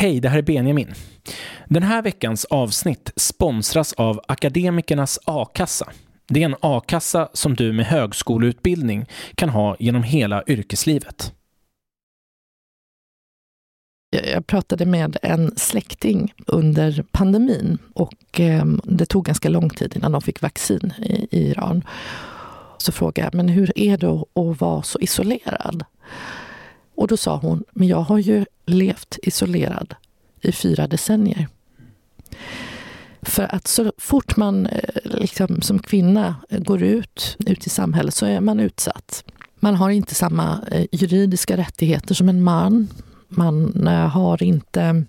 Hej, det här är Benjamin. Den här veckans avsnitt sponsras av Akademikernas a-kassa. Det är en a-kassa som du med högskoleutbildning kan ha genom hela yrkeslivet. Jag pratade med en släkting under pandemin och ehm, det tog ganska lång tid innan de fick vaccin i Iran. Så frågade jag, men hur är det att vara så isolerad? Och då sa hon, men jag har ju levt isolerad i fyra decennier. För att så fort man eh, liksom, som kvinna eh, går ut, ut i samhället så är man utsatt. Man har inte samma eh, juridiska rättigheter som en man. Man har inte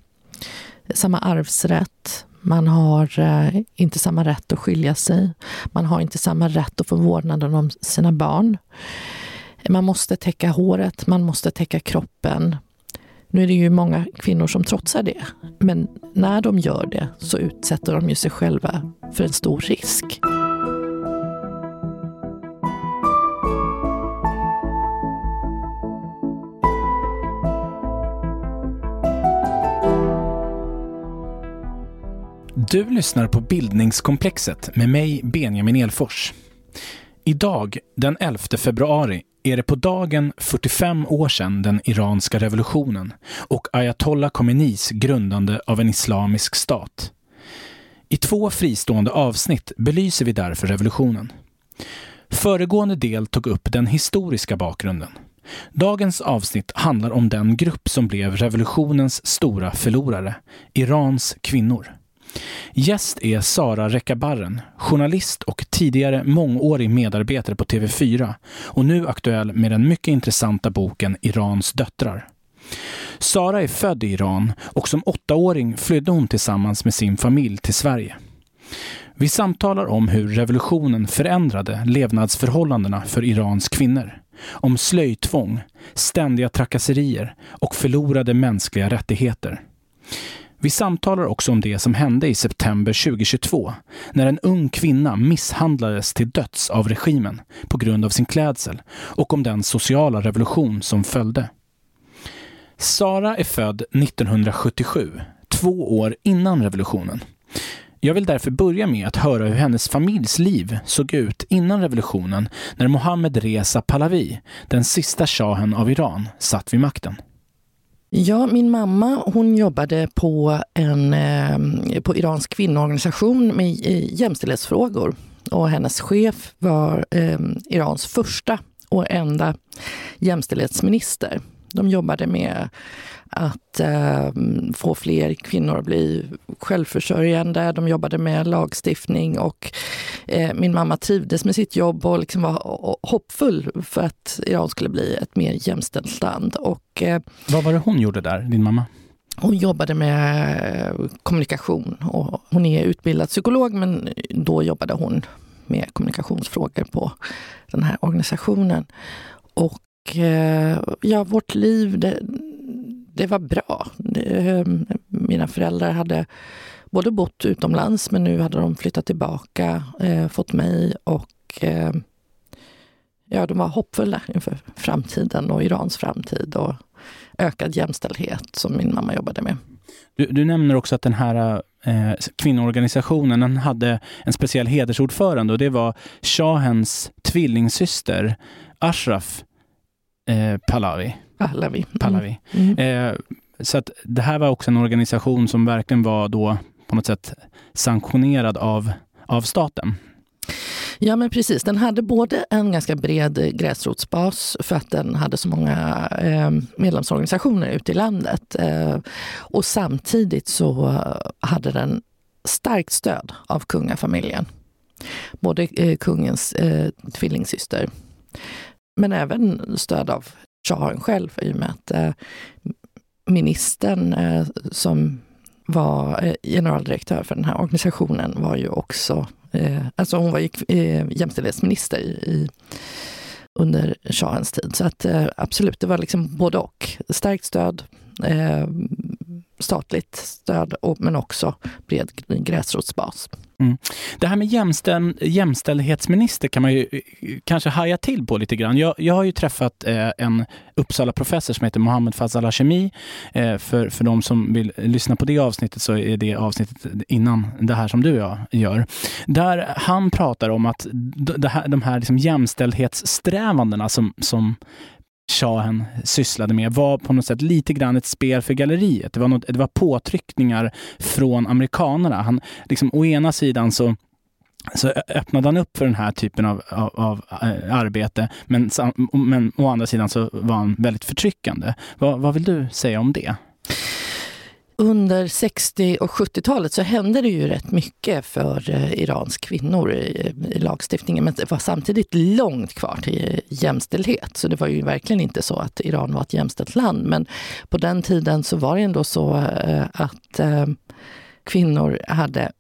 samma arvsrätt. Man har inte samma rätt att skilja sig. Man har inte samma rätt att få vårdnaden om sina barn. Man måste täcka håret, man måste täcka kroppen. Nu är det ju många kvinnor som trotsar det, men när de gör det så utsätter de ju sig själva för en stor risk. Du lyssnar på Bildningskomplexet med mig, Benjamin Elfors. Idag, den 11 februari, är det på dagen 45 år sedan den iranska revolutionen och ayatollah Khomeinis grundande av en islamisk stat. I två fristående avsnitt belyser vi därför revolutionen. Föregående del tog upp den historiska bakgrunden. Dagens avsnitt handlar om den grupp som blev revolutionens stora förlorare, Irans kvinnor. Gäst är Sara Rekabarren, journalist och tidigare mångårig medarbetare på TV4 och nu aktuell med den mycket intressanta boken Irans döttrar. Sara är född i Iran och som åttaåring flydde hon tillsammans med sin familj till Sverige. Vi samtalar om hur revolutionen förändrade levnadsförhållandena för Irans kvinnor. Om slöjtvång, ständiga trakasserier och förlorade mänskliga rättigheter. Vi samtalar också om det som hände i september 2022 när en ung kvinna misshandlades till döds av regimen på grund av sin klädsel och om den sociala revolution som följde. Sara är född 1977, två år innan revolutionen. Jag vill därför börja med att höra hur hennes familjs liv såg ut innan revolutionen när Mohammed Reza Pahlavi, den sista shahen av Iran, satt vid makten. Ja, min mamma hon jobbade på en eh, på Irans kvinnoorganisation med eh, jämställdhetsfrågor. Och hennes chef var eh, Irans första och enda jämställdhetsminister. De jobbade med att eh, få fler kvinnor att bli självförsörjande. De jobbade med lagstiftning och eh, min mamma trivdes med sitt jobb och liksom var hoppfull för att Iran skulle bli ett mer jämställt land. Och, eh, Vad var det hon gjorde där, din mamma? Hon jobbade med kommunikation och hon är utbildad psykolog men då jobbade hon med kommunikationsfrågor på den här organisationen. Och Eh, ja, vårt liv, det, det var bra. Eh, mina föräldrar hade både bott utomlands men nu hade de flyttat tillbaka, eh, fått mig och eh, ja, de var hoppfulla inför framtiden och Irans framtid och ökad jämställdhet som min mamma jobbade med. Du, du nämner också att den här eh, kvinnoorganisationen den hade en speciell hedersordförande och det var shahens tvillingsyster Ashraf eh, Pahlavi. Pahlavi. Pahlavi. Mm. mm. Eh, så att det här var också en organisation som verkligen var då på något sätt sanktionerad av, av staten. Ja men precis, den hade både en ganska bred gräsrotsbas för att den hade så många eh, medlemsorganisationer ute i landet. Eh, och samtidigt så hade den starkt stöd av kungafamiljen. Både eh, kungens tvillingsyster men även stöd av shahen själv i och med att eh, ministern eh, som var eh, generaldirektör för den här organisationen var ju också, eh, alltså hon var ju eh, jämställdhetsminister i, under shahens tid. Så att eh, absolut, det var liksom både och. Starkt stöd, eh, statligt stöd men också bred gräsrotsbas. Mm. Det här med jämställ, jämställdhetsminister kan man ju kanske haja till på lite grann. Jag, jag har ju träffat eh, en Uppsala-professor som heter Mohammed Fazal Hashemi. Eh, för, för de som vill lyssna på det avsnittet så är det avsnittet innan det här som du och jag gör. Där han pratar om att det här, de här liksom jämställdhetssträvandena som, som shahen sysslade med var på något sätt lite grann ett spel för galleriet. Det var, något, det var påtryckningar från amerikanerna. Han, liksom, å ena sidan så så öppnade han upp för den här typen av, av, av eh, arbete, men, men å andra sidan så var han väldigt förtryckande. Va, vad vill du säga om det? Under 60 och 70-talet så hände det ju rätt mycket för eh, Irans kvinnor i, i, lagstiftningen. Men det var samtidigt långt kvar till jämställdhet. Så det var ju verkligen inte så att Iran var ett jämställt land. Men på den tiden så var det ändå så eh, att eh, kvinnor hade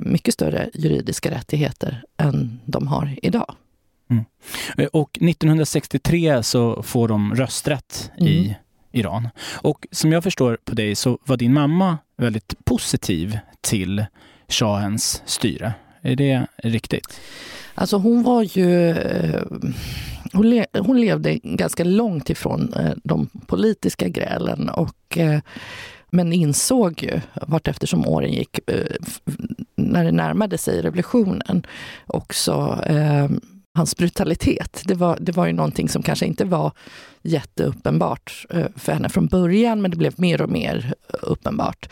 mycket större juridiska rättigheter än de har idag. Mm. Och 1963 så får de rösträtt mm. i Iran. Och som jag förstår på dig så var din mamma väldigt positiv till shahens styre. Är det riktigt? Alltså hon var ju... Eh, hon, le, hon levde ganska långt ifrån eh, de politiska grälen och eh, men insåg ju vart eftersom åren gick, när det närmade sig revolutionen, också hans brutalitet. Det var, det var ju någonting som kanske inte var jätteuppenbart eh, för henne från början, men det blev mer och mer eh, uppenbart.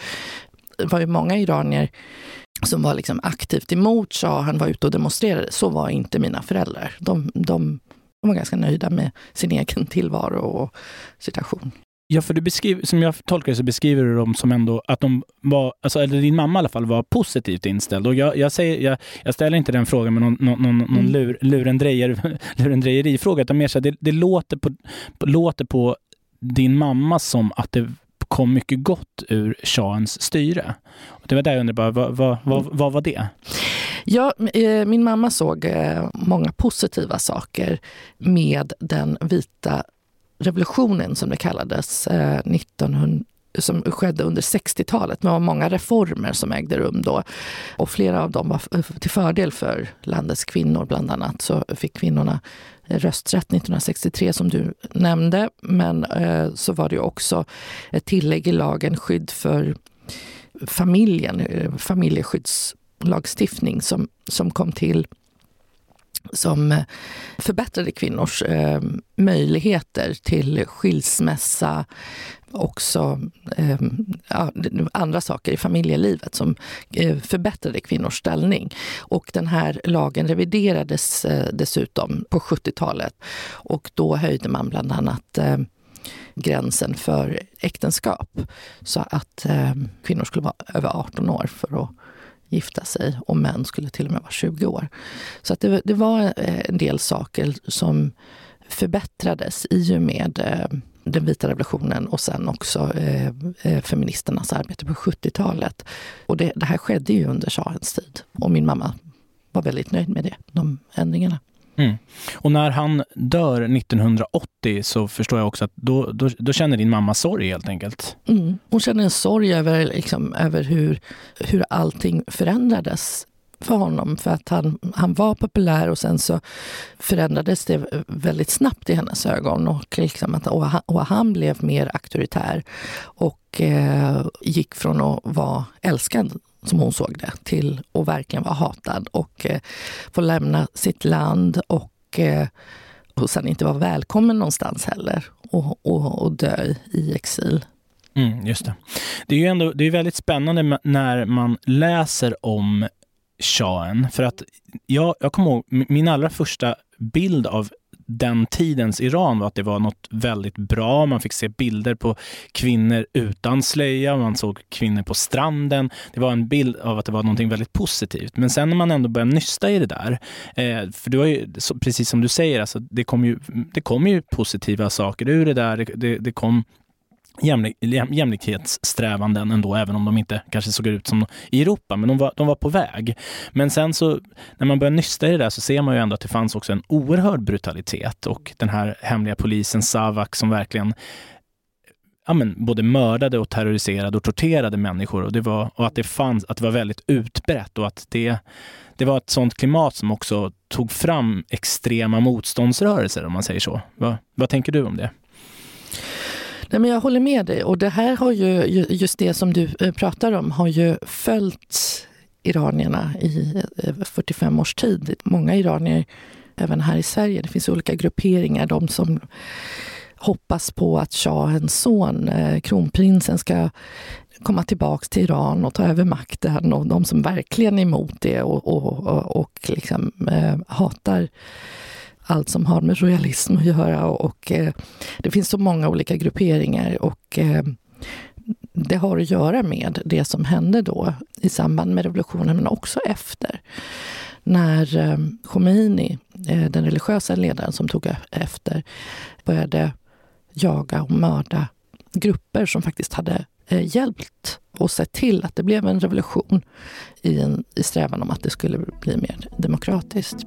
Det var ju många iranier som var liksom aktivt emot shahen, var ute och demonstrerade. Så var inte mina föräldrar. De, de, de var ganska nöjda med sin egen tillvaro och situation. Ja, för du beskriver, som jag tolkar det så beskriver du dem som ändå att de var, alltså, eller din mamma i alla fall, var positivt inställd. Och jag, jag, säger, jag, jag ställer inte den frågan med någon, någon, någon, någon mm. lur, lurendrejerifråga, utan mer så det, det låter, på, låter på din mamma som att det kom mycket gott ur shahens styre. Och det var där jag undrade, vad, vad, vad, vad var det? Ja, eh, min mamma såg eh, många positiva saker med den vita revolutionen som det kallades, eh, 1900 som skedde under 60-talet. Det var många reformer som ägde rum då. Och flera av dem var till fördel för landets kvinnor. Bland annat så fick kvinnorna rösträtt 1963 som du nämnde. Men eh, så var det också ett tillägg i lagen skydd för familjen, eh, familjeskyddslagstiftning som, som kom till som eh, förbättrade kvinnors eh, möjligheter till skilsmässa, också eh, andra saker i familjelivet som eh, förbättrade kvinnors ställning. Och den här lagen reviderades eh, dessutom på 70-talet och då höjde man bland annat eh, gränsen för äktenskap så att eh, kvinnor skulle vara över 18 år för att gifta sig och män skulle till och med vara 20 år. Så att det, det var eh, en del saker som förbättrades i och med eh, den vita revolutionen och sen också eh, eh feministernas arbete på 70-talet. Och det, det, här skedde ju under shahens tid och min mamma var väldigt nöjd med det, de ändringarna. Mm. Och när han dör 1980 så förstår jag också att då, då, då känner din mamma sorg helt enkelt. Mm. Hon känner en sorg över, liksom, över hur, hur allting förändrades för honom. För att han, han var populär och sen så förändrades det väldigt snabbt i hennes ögon. Och, liksom att, och, han, och han blev mer auktoritär och eh, gick från att vara älskad som hon såg det, till att verkligen vara hatad och eh, få lämna sitt land och, eh, och sen inte vara välkommen någonstans heller och, och, och dö i exil. Mm, just det. Det är ju ändå det är väldigt spännande när man läser om shahen. För att jag, jag kommer ihåg min allra första bild av den tidens Iran var att det var något väldigt bra. Man fick se bilder på kvinnor utan slöja, man såg kvinnor på stranden. Det var en bild av att det var något väldigt positivt. Men sen när man ändå började nysta i det där, eh, för det var ju precis som du säger, alltså, det, kom ju, det kom ju positiva saker ur det där. Det, det, det kom jämlik, jämlikhetssträvanden ändå, även om de inte kanske såg ut som i Europa, men de var, de var på väg. Men sen så, när man börjar nysta i det där så ser man ju ändå att det fanns också en oerhörd brutalitet och den här hemliga polisen Savak som verkligen ja, men, både mördade och terroriserade och torterade människor och, det var, och att, det fanns, att det var väldigt utbrett och att det, det var ett sånt klimat som också tog fram extrema motståndsrörelser om man säger så. Va, vad tänker du om det? Nej, men jag håller med dig och det här har ju, just det som du eh, pratar om, har ju följt iranierna i eh, 45 års tid. Många iranier, även här i Sverige, det finns olika grupperingar. De som hoppas på att shahens son, eh, kronprinsen, ska komma tillbaks till Iran och ta över makten och de som verkligen är emot det och, och, och, och liksom, eh, hatar allt som har med royalism att göra. Och, och eh, det finns så många olika grupperingar och eh, det har att göra med det som hände då i samband med revolutionen, men också efter. När eh, Khomeini, eh, den religiösa ledaren som tog efter, började jaga och mörda grupper som faktiskt hade eh, hjälpt och sett till att det blev en revolution i, en, i strävan om att det skulle bli mer demokratiskt.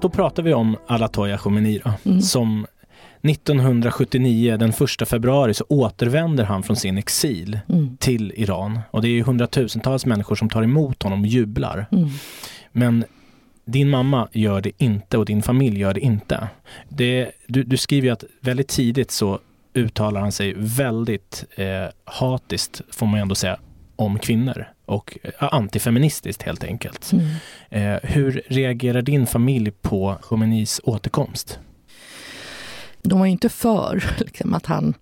Då pratar vi om Alatoya Khomeini mm. som 1979, den 1 februari, så återvänder han från sin exil mm. till Iran. Och det är hundratusentals människor som tar emot honom och jublar. Mm. Men din mamma gör det inte och din familj gör det inte. Det, du, du skriver att väldigt tidigt så uttalar han sig väldigt eh, hatiskt, får man ändå säga, om kvinnor och eh, antifeministiskt helt enkelt. Mm. Eh, hur reagerar din familj på Khomeinis återkomst? de var inte för liksom, att han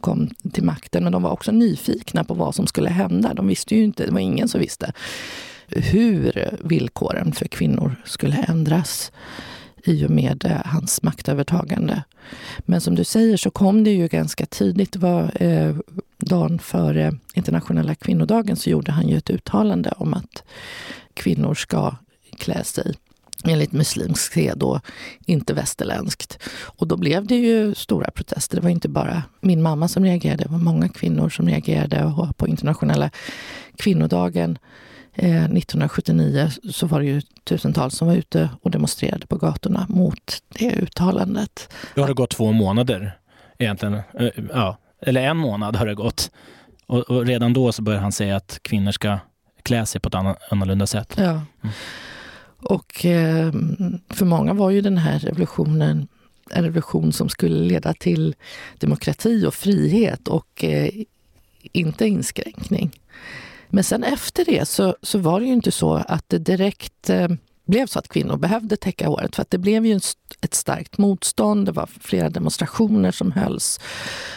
kom till makten, men de var också nyfikna på vad som skulle hända. De visste ju inte, det var ingen som visste hur villkoren för kvinnor skulle ändras i och med eh, hans maktövertagande. Men som du säger så kom det ju ganska tidigt. Det var eh, dagen före internationella kvinnodagen så gjorde han ju ett uttalande om att kvinnor ska klä sig enligt muslimsk sed och inte västerländskt. Och då blev det ju stora protester. Det var inte bara min mamma som reagerade, det var många kvinnor som reagerade. Och på internationella kvinnodagen eh, 1979 så var det ju tusentals som var ute och demonstrerade på gatorna mot det uttalandet. Det har det gått två månader egentligen. Eh, ja, eller en månad har det gått. Och, och redan då så började han säga att kvinnor ska klä sig på ett annorlunda sätt. Ja. Mm. Och eh, för många var ju den här revolutionen en revolution som skulle leda till demokrati och frihet och eh, inte inskränkning. Men sen efter det så, så var det ju inte så att det direkt eh, blev så att kvinnor behövde täcka håret. För att det blev ju ett starkt motstånd. Det var flera demonstrationer som hölls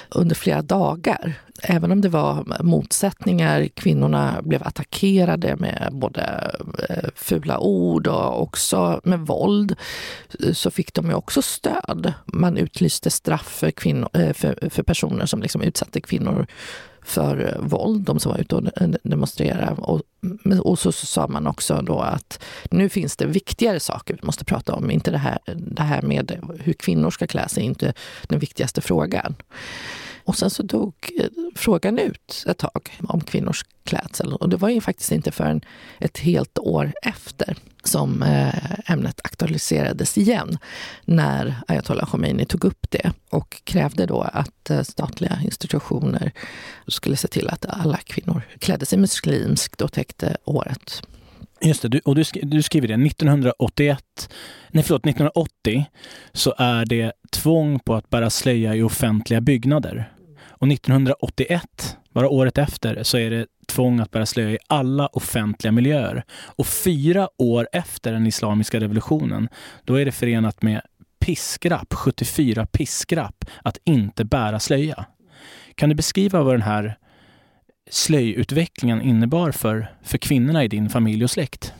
under flera dagar. Även om det var motsättningar, kvinnorna blev attackerade med både eh, fula ord och också med våld, så fick de ju också stöd. Man utlyste straff för, kvinnor, eh, för, för personer som liksom utsatte kvinnor för eh, våld, de som var ute och eh, demonstrerade. Och, och så, sa man också då att nu finns det viktigare saker vi måste prata om. Inte det här, det här med hur kvinnor ska klä sig, inte den viktigaste frågan. Och sen så dog eh, frågan ut ett tag om kvinnors klädsel och det var ju faktiskt inte förrän ett helt år efter som eh, ämnet aktualiserades igen när ayatollah Khomeini tog upp det och krävde då att eh, statliga institutioner skulle se till att alla kvinnor klädde sig muslimskt och täckte håret. Just det, du, och du, du skriver det, 1981, nej förlåt, 1980 så är det tvång på att bära slöja i offentliga byggnader. Och 1981, bara året efter, så är det tvång att bära slöja i alla offentliga miljöer. Och fyra år efter den islamiska revolutionen, då är det förenat med piskrapp, 74 piskrapp, att inte bära slöja. Kan du beskriva vad den här slöjutvecklingen innebar för, för kvinnorna i din familj och släkt?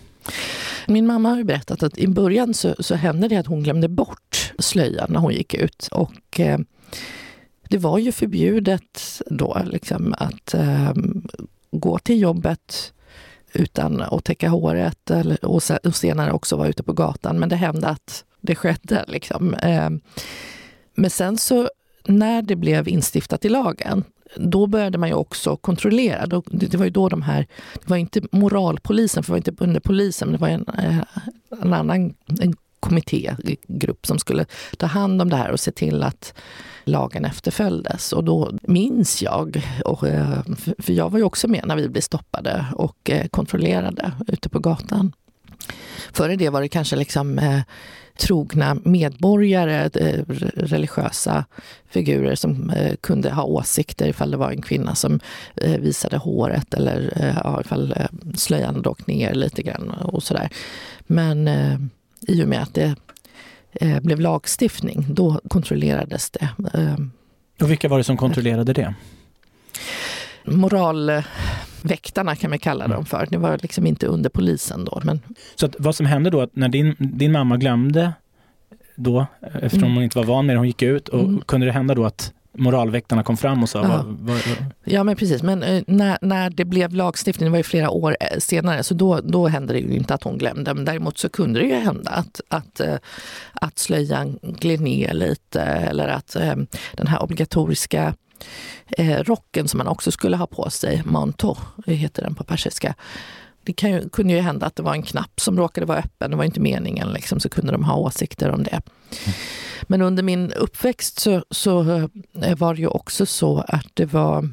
Min mamma har berättat att i början så, så hände det att hon glömde bort slöjan när hon gick ut. Och eh, det var ju förbjudet då liksom, att eh, gå till jobbet utan att täcka håret eller, och, och senare också vara ute på gatan. Men det hände att det skedde. Liksom. Eh, men sen så när det blev instiftat i lagen, då började man ju också kontrollera. Det var ju då de här, det var inte moralpolisen, för det var inte under polisen, men det var en, eh, en annan en kommitté, grupp som skulle ta hand om det här och se till att lagen efterföljdes. Och då minns jag, och, eh, för jag var ju också med när vi blev stoppade och eh, kontrollerade ute på gatan. Före det var det kanske liksom eh, trogna medborgare, eh, religiösa figurer som eh, kunde ha åsikter ifall det var en kvinna som eh, visade håret eller eh, ja, ifall slöjan hade åkt ner lite grann och sådär. Men eh, i och med att det eh, blev lagstiftning, då kontrollerades det. Och vilka var det som kontrollerade det? moralväktarna kan man kalla dem mm. för. Det var liksom inte under polisen då. Men... Så att vad som hände då, att när din, din mamma glömde då, eftersom mm. hon inte var van med det, hon gick ut, och mm. kunde det hända då att moralväktarna kom fram och sa... Ja, vad, vad, vad? ja men precis. Men eh, när, när det blev lagstiftning, det var ju flera år eh, senare, så då, då hände det ju inte att hon glömde. Men däremot så kunde det ju hända att, att, eh, att slöjan gled ner lite eller att den här obligatoriska rocken som man också skulle ha på sig, manto heter den på persiska. Det kan kunde ju hända att det var en knapp som råkade vara öppen, det var inte meningen, liksom, så kunde de ha åsikter om det. Mm. Men under min uppväxt så, så eh, var det ju också så att det var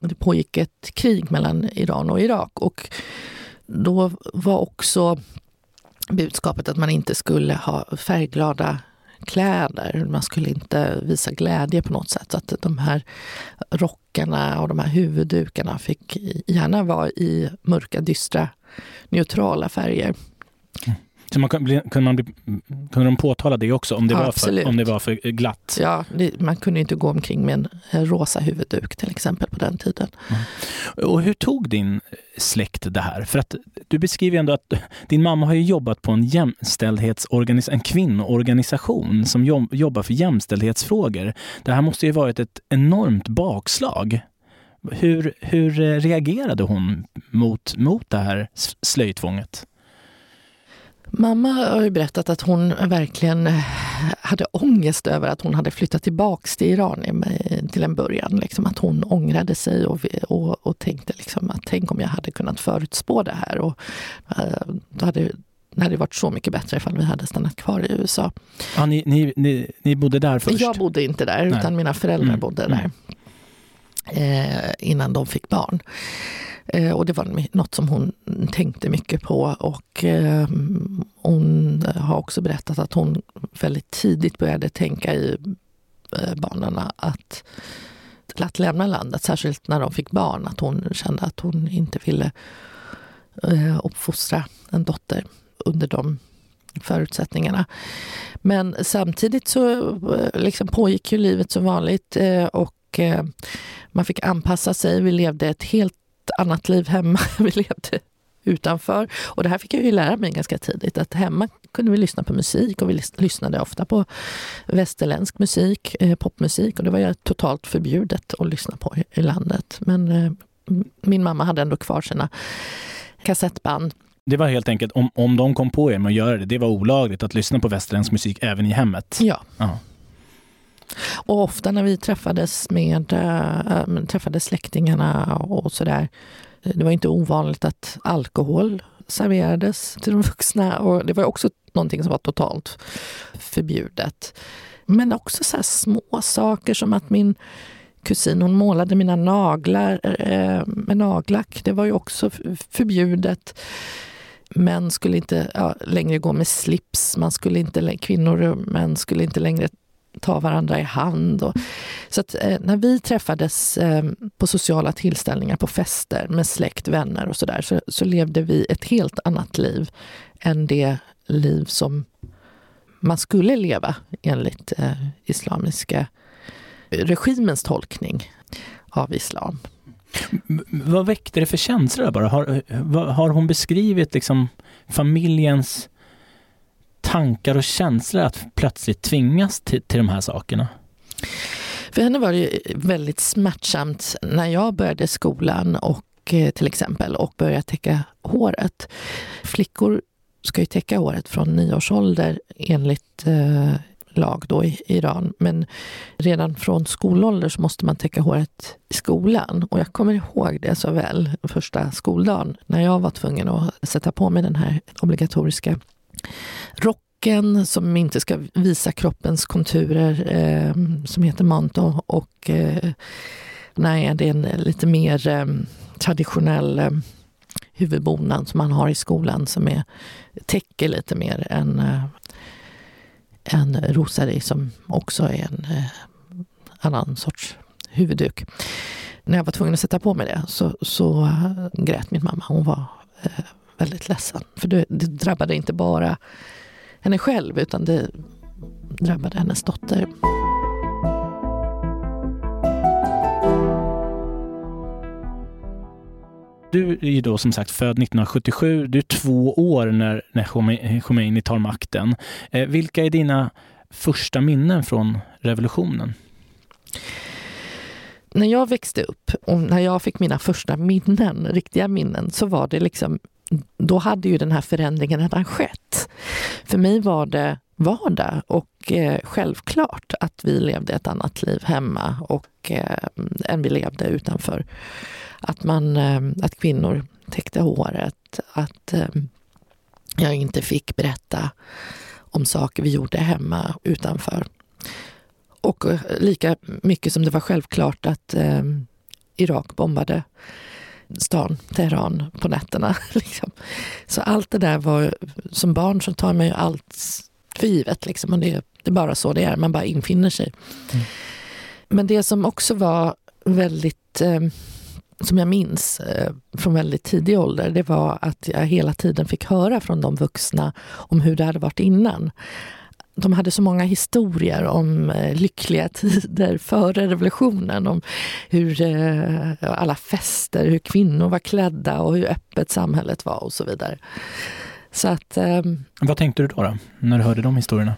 det pågick ett krig mellan Iran och Irak och då var också budskapet att man inte skulle ha färgglada kläder. Man skulle inte visa glädje på något sätt. Så att de här rockarna och de här huvuddukarna fick gärna vara i mörka, dystra, neutrala färger. Mm. Så man kunde, man bli, kunde de påtala det också om det, ja, var, för, om det var för glatt? Ja, det, man kunde inte gå omkring med en rosa huvudduk till exempel på den tiden. Mm. Och hur tog din släkt det här? För att du beskriver ändå att din mamma har jobbat på en jämställdhetsorganisation, en kvinnoorganisation som jobbar för jämställdhetsfrågor. Det här måste ju varit ett enormt bakslag. Hur, hur reagerade hon mot, mot det här slöjtvånget? Mamma har ju berättat att hon verkligen eh, hade ångest över att hon hade flyttat tillbaks till Iran till en början. Liksom att hon ångrade sig och, och, och tänkte liksom att tänk om jag hade kunnat förutspå det här. Och, uh, då hade det hade varit så mycket bättre ifall vi hade stannat kvar i USA. Ja, ni, ni, ni, ni bodde där först? Jag bodde inte där, Nej. utan mina föräldrar mm. bodde där. Mm. Eh, innan de fick barn. Eh, och det var något som hon tänkte mycket på. Och ehm, eh, hon har också berättat att hon väldigt tidigt började tänka i eh, banorna att, att lämna landet, särskilt när de fick barn. Att hon kände att hon inte ville eh, uppfostra en dotter under de förutsättningarna. Men samtidigt så eh, liksom pågick ju livet som vanligt eh, och eh, man fick anpassa sig. Vi levde ett helt annat liv hemma. Vi levde utanför. Och det här fick jag ju lära mig ganska tidigt. Att hemma kunde vi lyssna på musik och vi lyssnade ofta på västerländsk musik, eh, popmusik. Och det var ju totalt förbjudet att lyssna på i landet. Men eh, min mamma hade ändå kvar sina kassettband. Det var helt enkelt, om, om de kom på er med att göra det, det var olagligt att lyssna på västerländsk musik även i hemmet? Ja. Aha. Och ofta när vi träffades med eh, eh, äh, träffade släktingarna och sådär, eh, det var inte ovanligt att alkohol serverades till de vuxna och det var också någonting som var totalt förbjudet. Men också så små saker som att min kusin hon målade mina naglar eh, med nagellack. Det var ju också förbjudet. Män skulle inte ja, längre gå med slips, man skulle inte, kvinnor och män skulle inte längre ta varandra i hand. Och, så att, eh, när vi träffades eh, på sociala tillställningar, på fester med släkt, vänner och sådär, så, så levde vi ett helt annat liv än det liv som man skulle leva enligt eh, islamiska regimens tolkning av islam. Vad väckte det för känslor bara? Har, eh, har hon beskrivit liksom familjens tankar och känslor att plötsligt tvingas till, till de här sakerna? För henne var det väldigt smärtsamt när jag började skolan och eh, till exempel och började täcka håret. Flickor ska ju täcka håret från nio års ålder enligt eh, lag då i Iran. Men redan från skolålder så måste man täcka håret i skolan. Och jag kommer ihåg det så väl, första skoldagen, när jag var tvungen att sätta på mig den här obligatoriska rocken som inte ska visa kroppens konturer, eh, som heter manto. Och eh, nej, det är en eh, lite mer eh, traditionell eh, huvudbonad som man har i skolan som är, täcker lite mer än eh, en rosari som också är en eh, annan sorts huvudduk. När jag var tvungen att sätta på mig det så, så eh, grät min mamma. Hon var eh, väldigt ledsen. För det, det drabbade inte bara henne själv utan det drabbade hennes dotter. Du är ju då som sagt född 1977. Du är två år när, när Khomeini tar makten. Eh, vilka är dina första minnen från revolutionen? När jag växte upp och när jag fick mina första minnen, riktiga minnen, så var det liksom, då hade ju den här förändringen redan skett. För mig var det vardag och eh, självklart att vi levde ett annat liv hemma och eh, än vi levde utanför att, man, eh, att kvinnor täckte håret, att eh, jag inte fick berätta om saker vi gjorde hemma utanför. Och eh, lika mycket som det var självklart att eh, Irak bombade stan Teheran på nätterna. Liksom. Så allt det där var, som barn så tar man ju allt för givet. Liksom. Och det, det är bara så det är, man bara infinner sig. Mm. Men det som också var väldigt eh, som jag minns eh, från väldigt tidig ålder, det var att jag hela tiden fick höra från de vuxna om hur det hade varit innan. De hade så många historier om eh, lyckliga tider före revolutionen. Om hur eh, alla fester, hur kvinnor var klädda och hur öppet samhället var och så vidare. Så att, ehm, Vad tänkte du då, då, när du hörde de historierna?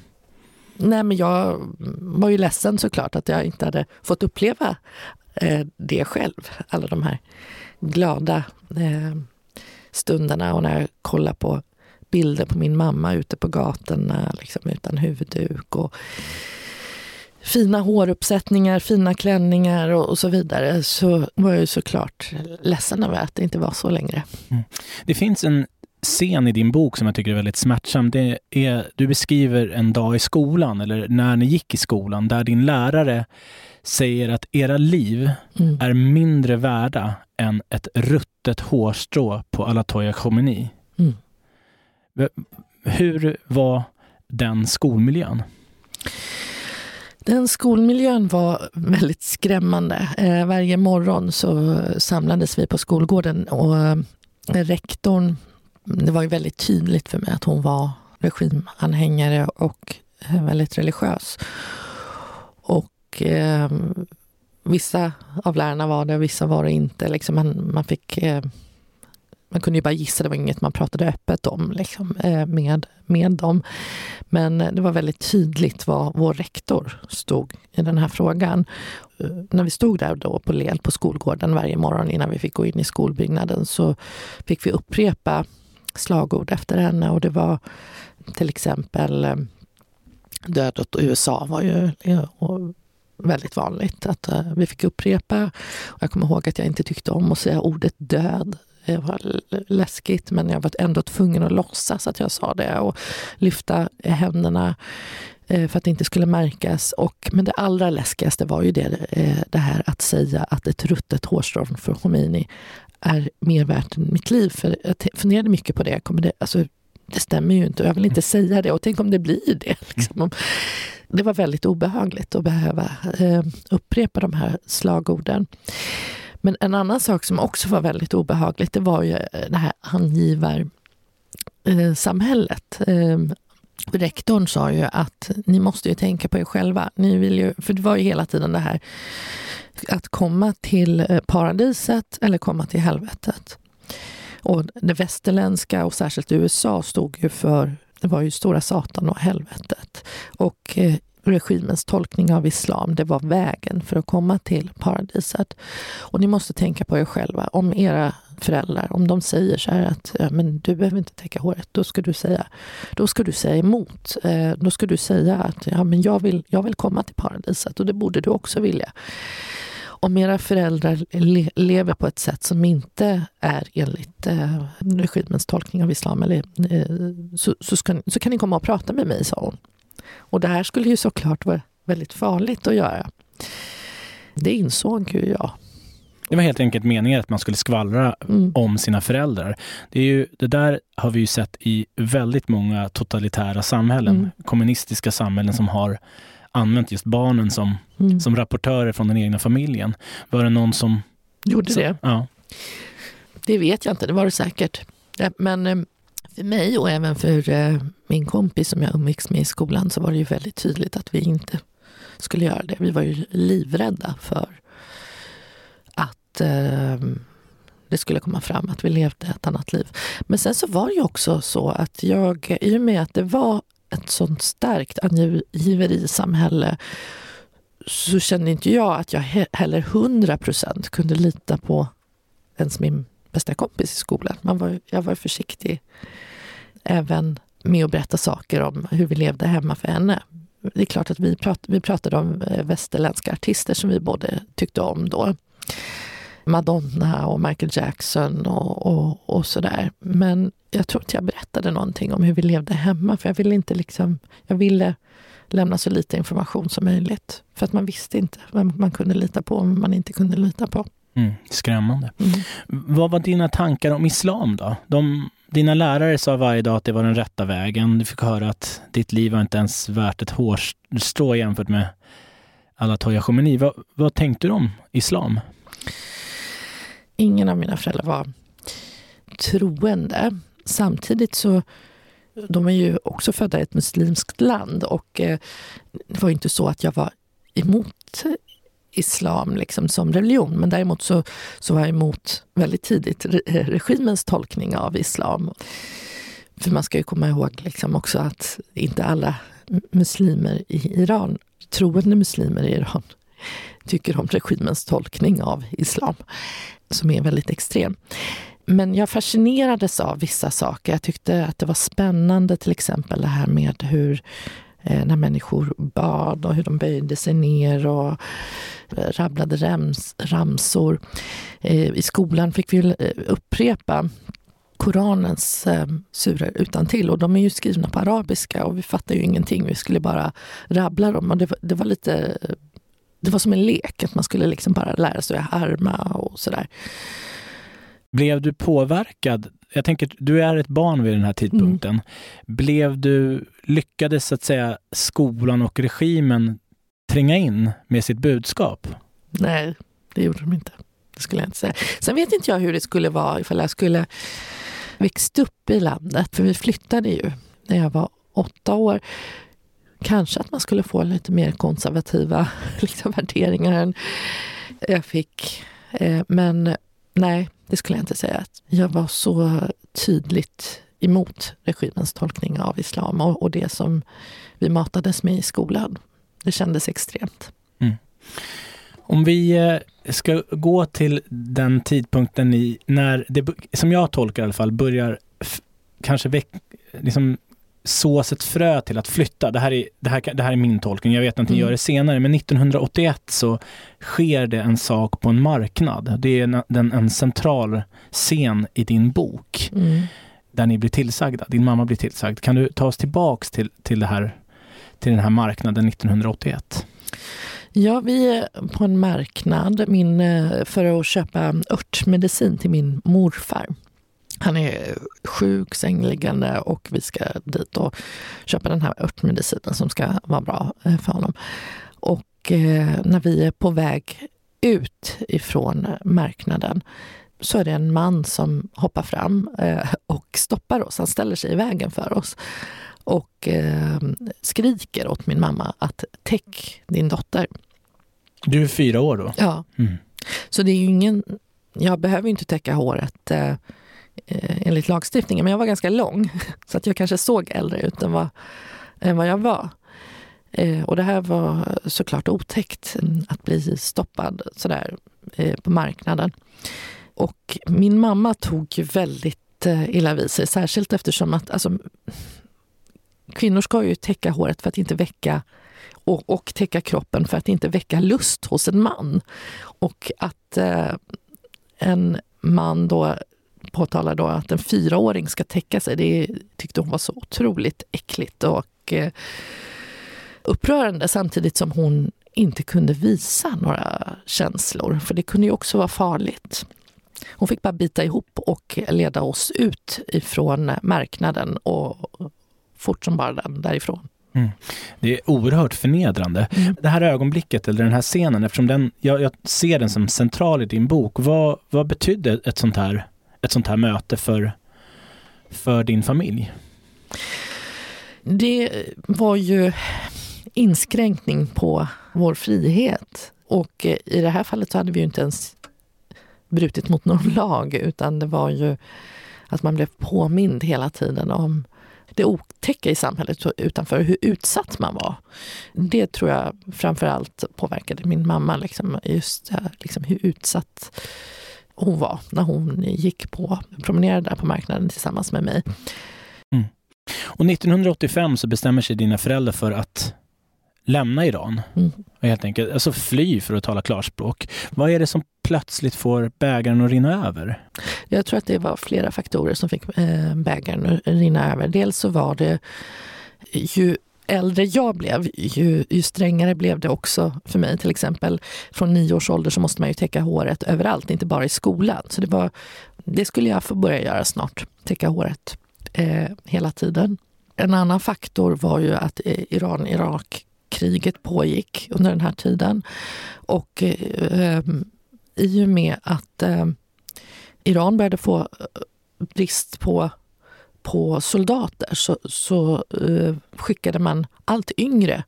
Nej, men jag var ju ledsen såklart att jag inte hade fått uppleva eh, det själv. Alla de här glada stunderna och när jag kollar på bilder på min mamma ute på gatorna liksom, utan huvudduk. Och, fina håruppsättningar, fina klänningar och, och, så vidare så var jag ju såklart ledsen över att det inte var så längre. Mm. Det finns en scen i din bok som jag tycker är väldigt smärtsam. Det är, du beskriver en dag i skolan, eller när ni gick i skolan, där din lärare säger att era liv mm. är mindre värda än ett ruttet hårstrå på Alatoya Khomeini. Mm. Hur var den skolmiljön? Den skolmiljön var väldigt skrämmande. Eh, varje morgon så samlades vi på skolgården och eh, rektorn, det var ju väldigt tydligt för mig att hon var regimanhängare och eh, väldigt religiös. Och eh, vissa av lärarna var det och vissa var det inte. Liksom man, man, fick, eh, man kunde ju bara gissa, det var inget man pratade öppet om liksom, eh, med, med dem. Men eh, det var väldigt tydligt vad vår rektor stod i den här frågan. Eh, när vi stod där då på led på skolgården varje morgon innan vi fick gå in i skolbyggnaden så fick vi upprepa slagord efter henne och det var till exempel död åt USA var ju väldigt vanligt. Att vi fick upprepa. Jag kommer ihåg att jag inte tyckte om att säga ordet död. Det var läskigt, men jag var ändå tvungen att låtsas att jag sa det och lyfta händerna eh, för att det inte skulle märkas. Och, men det allra läskigaste var ju det, eh, det här att säga att ett ruttet hårstrån för Khomeini är mer värt än mitt liv. För jag funderade mycket på det. Kommer det, alltså, det stämmer ju inte och jag vill inte säga det. Och tänk om det blir det. Liksom. Det var väldigt obehagligt att behöva eh, upprepa de här slagorden. Men en annan sak som också var väldigt obehagligt, det var ju eh, det här angivarsamhället. Eh, ehm, rektorn sa ju att ni måste ju tänka på er själva. Ni vill ju, för det var ju hela tiden det här att komma till eh, paradiset eller komma till helvetet. Och det västerländska och särskilt USA stod ju för, det var ju stora satan och helvetet. Och regimens tolkning av islam, det var vägen för att komma till paradiset. Och ni måste tänka på er själva. Om era föräldrar, om de säger så här att ja, men du behöver inte täcka håret, då ska du säga, då ska du säga emot. Eh, då ska du säga att ja, men jag, vill, jag vill komma till paradiset och det borde du också vilja om era föräldrar le lever på ett sätt som inte är enligt eh, regimens tolkning av islam, eller, eh, så, så, ska, så kan ni komma och prata med mig, sa hon. Och det här skulle ju såklart vara väldigt farligt att göra. Det insåg ju jag. Det var helt enkelt meningen att man skulle skvallra mm. om sina föräldrar. Det, är ju, det där har vi ju sett i väldigt många totalitära samhällen, mm. kommunistiska samhällen som har använt just barnen som, mm. som rapportörer från den egna familjen. Var det någon som... Gjorde så, det? Ja. Det vet jag inte, det var det säkert. Men eh, för mig och även för eh, min kompis som jag umgicks med i skolan så var det ju väldigt tydligt att vi inte skulle göra det. Vi var ju livrädda för att ehm, det skulle komma fram att vi levde ett annat liv. Men sen så var det ju också så att jag, i och med att det var ett sånt starkt angiverisamhälle så kände inte jag att jag heller hundra procent kunde lita på ens min bästa kompis i skolan. Man var, jag var försiktig även med att berätta saker om hur vi levde hemma för henne. Det är klart att vi, prat, vi pratade om eh, västerländska artister som vi både tyckte om då. Madonna och Michael Jackson och, och, och sådär. Men jag tror inte jag berättade någonting om hur vi levde hemma för jag ville inte liksom, jag ville lämna så lite information som möjligt. För att man visste inte vem man kunde lita på och vem man inte kunde lita på. Mm, skrämmande. Mm. Vad var dina tankar om islam då? De, dina lärare sa varje dag att det var den rätta vägen. Du fick höra att ditt liv var inte ens värt ett hårstrå jämfört med alla Toya Khomeini. Vad, vad tänkte du om islam? Ingen av mina föräldrar var troende. Samtidigt så de är ju också födda i ett muslimskt land och eh, det var inte så att jag var emot islam liksom som religion. Men däremot så, så var jag emot väldigt tidigt regimens tolkning av islam. För man ska ju komma ihåg liksom också att inte alla muslimer i Iran, troende muslimer i Iran, tycker om regimens tolkning av islam, som är väldigt extrem. Men jag fascinerades av vissa saker. Jag tyckte att det var spännande, till exempel det här med hur Eh, när människor bad och hur de böjde sig ner och eh, rabblade rams, ramsor. Eh, I skolan fick vi eh, upprepa Koranens eh, surer utan till och de är ju skrivna på arabiska och vi fattar ju ingenting. Vi skulle bara rabbla dem och det var, det var lite det var som en lek, att man skulle liksom bara lära sig att härma och sådär. Blev du påverkad? Jag tänker, du är ett barn vid den här tidpunkten. Mm. Blev du, lyckades så att säga skolan och regimen tränga in med sitt budskap? Nej, det gjorde de inte. Det skulle jag inte säga. Sen vet inte jag hur det skulle vara ifall jag skulle växt upp i landet. För vi flyttade ju när jag var åtta år. Kanske att man skulle få lite mer konservativa liksom, värderingar än jag fick. Eh, men nej, det skulle jag inte säga. Jag var så tydligt emot regimens tolkning av islam och, och det som vi matades med i skolan. Det kändes extremt. Mm. Om vi eh, ska gå till den tidpunkten i när det, som jag tolkar i alla fall, börjar kanske väck, liksom sås ett frö till att flytta. Det här är, det här, det här är min tolkning, jag vet att ni Mm. gör det senare, men 1981 så sker det en sak på en marknad. Det är en, en, en central scen i din bok Mm. där ni blir tillsagda, din mamma blir tillsagd. Kan du ta oss tillbaks till, till, det här, till den här marknaden 1981? Ja, vi är på en marknad min, eh, för att köpa örtmedicin till min morfar. Han är sjuk, sängliggande och vi ska dit och köpa den här örtmedicinen som ska vara bra eh, för honom. Och eh, när vi är på väg ut ifrån marknaden så är det en man som hoppar fram eh, och stoppar oss. Han ställer sig i vägen för oss och skriker åt min mamma att täck din dotter. Du är fyra år då? Ja, Mm. så det är ju ingen... Jag behöver inte täcka håret Eh, enligt lagstiftningen, men jag var ganska lång så att jag kanske såg äldre ut än vad, än vad jag var. Eh, och det här var såklart otäckt, mm, att bli stoppad sådär eh, på marknaden. Och min mamma tog väldigt illa vid sig, särskilt eftersom att alltså, kvinnor ska ju täcka håret för att inte väcka och, och täcka kroppen för att inte väcka lust hos en man. Och att eh, en man då påtalar då att en fyraåring ska täcka sig, det tyckte hon var så otroligt äckligt och eh, upprörande samtidigt som hon inte kunde visa några känslor, för det kunde ju också vara farligt. Hon fick bara bita ihop och leda oss ut ifrån marknaden och fort som bara den därifrån. Det är oerhört förnedrande. Mm. Det här ögonblicket, eller den här scenen, eftersom den, jag, jag ser den som central i din bok. Vad, vad betydde ett sånt här, ett sånt här möte för, för din familj? Det var ju inskränkning på vår frihet. Och eh, i det här fallet så hade vi ju inte ens brutit mot någon lag utan det var ju att man blev påmind hela tiden om det otäcka i samhället utanför, hur utsatt man var. Det tror jag framför allt påverkade min mamma, liksom, just det här, liksom, hur utsatt hon var när hon gick på, promenerade där på marknaden tillsammans med mig. Och 1985 så bestämmer sig dina föräldrar för att lämna Iran. Mm. Och helt enkelt, alltså fly för att tala klarspråk. Vad är det som plötsligt får bägaren att rinna över? Jag tror att det var flera faktorer som fick eh, bägaren att rinna över. Dels så var det ju äldre jag blev, ju, ju strängare blev det också för mig. Till exempel från nio års ålder så måste man ju täcka håret överallt, inte bara i skolan. Så det, var, det skulle jag få börja göra snart, täcka håret eh, hela tiden. En annan faktor var ju att eh, Iran-Irak-kriget pågick under den här tiden. Och eh, i och med att eh, Iran började få eh, brist på, på soldater så, så eh, skickade man allt yngre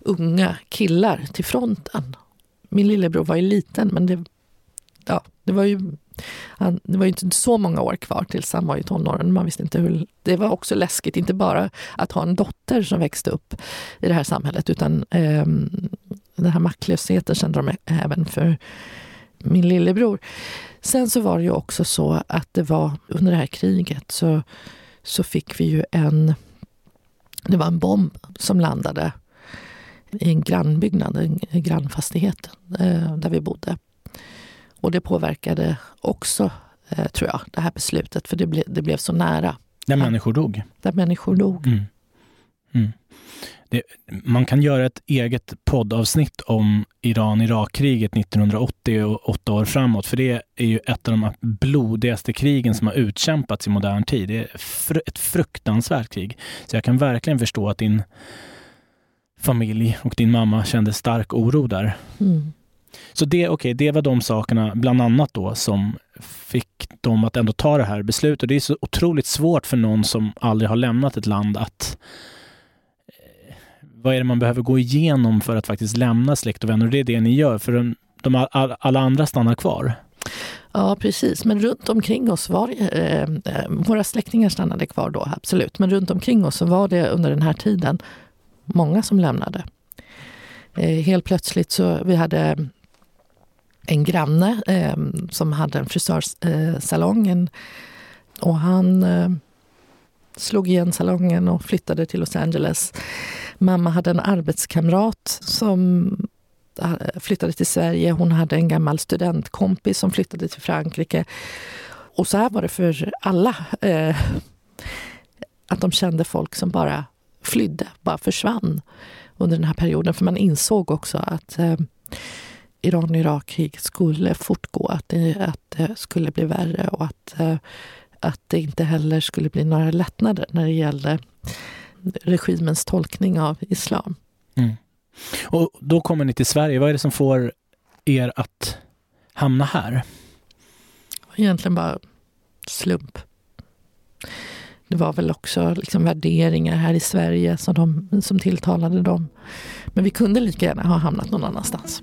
unga killar till fronten. Min lillebror var ju liten men det, ja, det var ju han, det var ju inte så många år kvar tills han var i tonåren. Man visste inte hur, det var också läskigt, inte bara att ha en dotter som växte upp i det här samhället utan eh, den här maktlösheten kände de även för min lillebror. Sen så var det ju också så att det var under det här kriget så, så fick vi ju en... Det var en bomb som landade i en grannbyggnad, en grannfastighet eh, där vi bodde. Och det påverkade också, eh, tror jag, det här beslutet för det, ble, det blev så nära. Där människor dog. Där människor dog. Mm. Mm. Det, man kan göra ett eget poddavsnitt om Iran-Irak-kriget 1980 och åtta år framåt, för det är ju ett av de blodigaste krigen som har utkämpats i modern tid. Det är fr- ett fruktansvärt krig. Så jag kan verkligen förstå att din familj och din mamma kände stark oro där. Mm. Så det, okay, det var de sakerna, bland annat då, som fick dem att ändå ta det här beslutet. Det är så otroligt svårt för någon som aldrig har lämnat ett land att vad är det man behöver gå igenom för att faktiskt lämna släkt och vänner? Och det är det ni gör, för de, de, all, alla andra stannar kvar. Ja, precis. Men runt omkring oss var det, eh, våra släktingar stannade kvar då, absolut. Men runt omkring oss så var det under den här tiden många som lämnade. Eh, helt plötsligt så vi hade en granne eh, som hade en frisörsalong. Eh, och han, eh, slog igen salongen och flyttade till Los Angeles. Mamma hade en arbetskamrat som eh, flyttade till Sverige. Hon hade en gammal studentkompis som flyttade till Frankrike. Och så här var det för alla. Eh, att de kände folk som bara flydde, bara försvann under den här perioden. För man insåg också att eh, Iran-Irak-krig skulle fortgå, att det, att det skulle bli värre och att, eh, att det inte heller skulle bli några lättnader när det gällde regimens tolkning av islam. Mm. Och då kommer ni till Sverige. Vad är det som får er att hamna här? Egentligen bara slump. Det var väl också liksom värderingar här i Sverige som, de, som tilltalade dem. Men vi kunde lika gärna ha hamnat någon annanstans.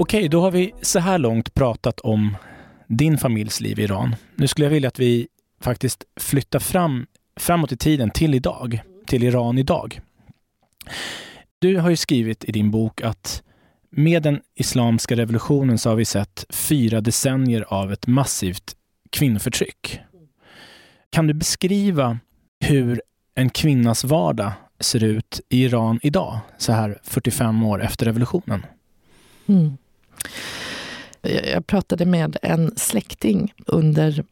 Okej, då har vi så här långt pratat om din familjs liv i Iran. Nu skulle jag vilja att vi faktiskt flyttar fram, framåt i tiden till idag, till Iran idag. Du har ju skrivit i din bok att med den islamiska revolutionen så har vi sett fyra decennier av ett massivt kvinnoförtryck. Kan du beskriva hur en kvinnas vardag ser ut i Iran idag, så här 45 år efter revolutionen? Mm. Jag pratade med en släkting under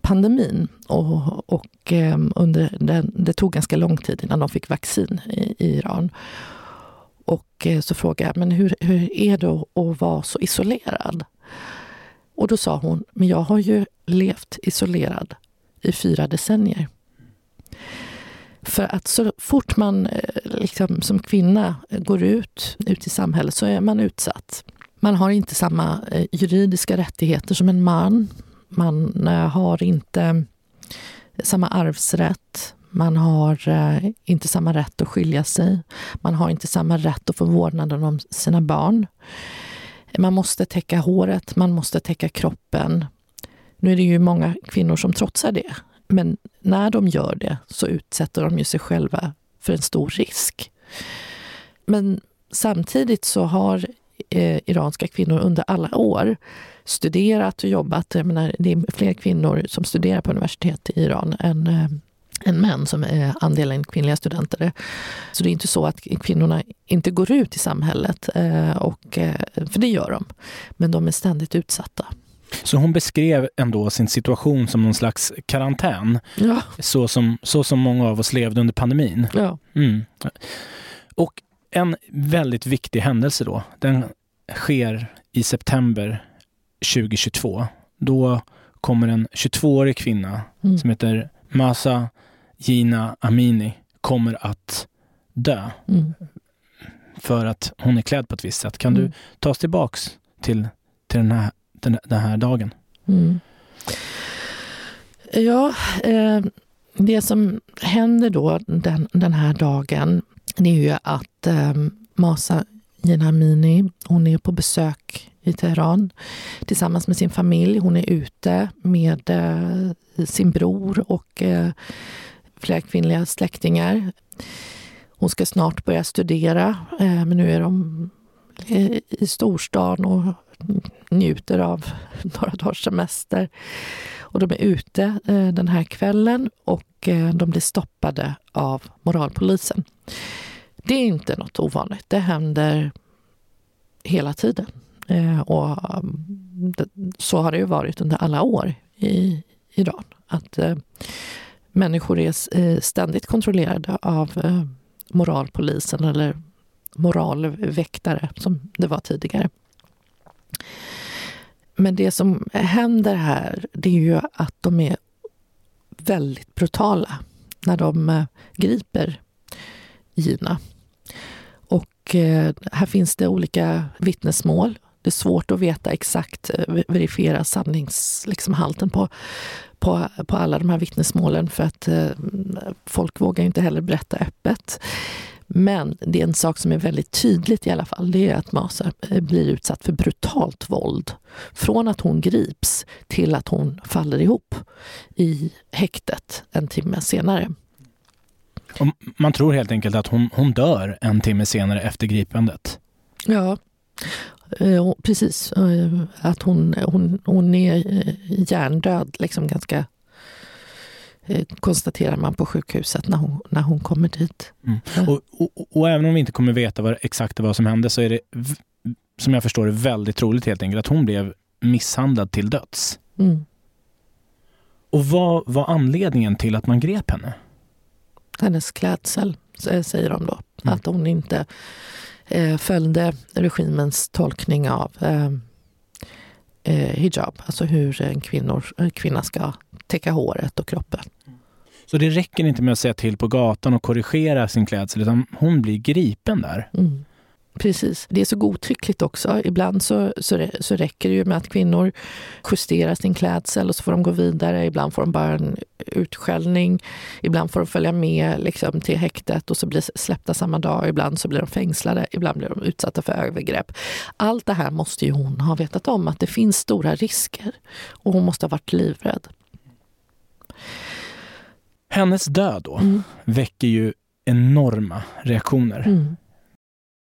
pandemin och, och ehm, under den, det tog ganska lång tid innan de fick vaccin i, i Iran. Och eh, så frågade jag, men hur, hur är det att, vara så isolerad? Och då sa hon, men jag har ju levt isolerad i fyra decennier. För att så fort man eh, liksom, som kvinna går ut, ut i samhället så är man utsatt. Man har inte samma eh, juridiska rättigheter som en man. Man eh, har inte samma arvsrätt. Man har eh, inte samma rätt att skilja sig. Man har inte samma rätt att få vårdnaden om sina barn. Man måste täcka håret, man måste täcka kroppen. Nu är det ju många kvinnor som trotsar det. Men när de gör det så utsätter de ju sig själva för en stor risk. Men samtidigt så har eh, iranska kvinnor under alla år studerat och jobbat. Jag menar, det är fler kvinnor som studerar på universitet i Iran än, eh, än män som är andelen kvinnliga studenter. Så det är inte så att kvinnorna inte går ut i samhället, eh, och, eh, för det gör de. Men de är ständigt utsatta. Så hon beskrev ändå sin situation som någon slags karantän, Ja, så som, så som många av oss levde under pandemin. ja. Mm. Och en väldigt viktig händelse då, den sker i september 2022. Då kommer en 22-årig kvinna Mm. som heter Masa Gina Amini kommer att dö Mm. för att hon är klädd på ett visst sätt. Kan Mm. du ta oss tillbaks till, till den, här, den, den här dagen? Mm. Ja, eh, det som händer då den, den här dagen det är ju att eh, Masa Jinamini, hon är på besök i Teheran tillsammans med sin familj. Hon är ute med eh, sin bror och eh, flera kvinnliga släktingar. Hon ska snart börja studera, eh, men nu är de eh, i storstan och njuter av några dagars semester. Och de är ute eh, den här kvällen och eh, de blir stoppade av moralpolisen. Det är inte något ovanligt. Det händer hela tiden. Eh, och mm, det, så har det ju varit under alla år i Iran. Att eh, människor är eh, ständigt kontrollerade av eh, moralpolisen eller moralväktare som det var tidigare. Men det som händer här det är ju att de är väldigt brutala när de eh, griper Gina. Och eh, här finns det olika vittnesmål. Det är svårt att veta exakt, eh, verifiera sanningshalten liksom, på, på, på alla de här vittnesmålen för att folk vågar inte heller berätta öppet. Men det är en sak som är väldigt tydligt i alla fall. Det är att Masa blir utsatt för brutalt våld. Från att hon grips till att hon faller ihop i häktet en timme senare. Och man tror helt enkelt att hon, hon dör en timme senare efter gripandet. Ja, eh, precis. Eh, att hon, hon, hon är eh, hjärndöd liksom ganska konstaterar man på sjukhuset när hon, när hon kommer dit. Mm. Och, och, och, även om vi inte kommer veta vad, exakt vad som hände så är det, som jag förstår det, väldigt troligt helt enkelt att hon blev misshandlad till döds. Mm. Och vad var anledningen till att man grep henne? hennes klädsel, säger de då. Mm. Att hon inte eh, följde regimens tolkning av eh, eh, hijab, alltså hur en kvinnor, kvinna ska täcka håret och kroppen. Så det räcker inte med att säga till på gatan och korrigera sin klädsel, utan hon blir gripen där? Mm. Precis. Det är så godtyckligt också. Ibland så, så, så räcker det ju med att kvinnor justerar sin klädsel och så får de gå vidare. Ibland får de bara en utskällning. Ibland får de följa med liksom, till häktet och så blir släppta samma dag. Ibland så blir de fängslade. Ibland blir de utsatta för övergrepp. Allt det här måste ju hon ha vetat om, att det finns stora risker. Och hon måste ha varit livrädd. Hennes död då mm. väcker ju enorma reaktioner. Mm.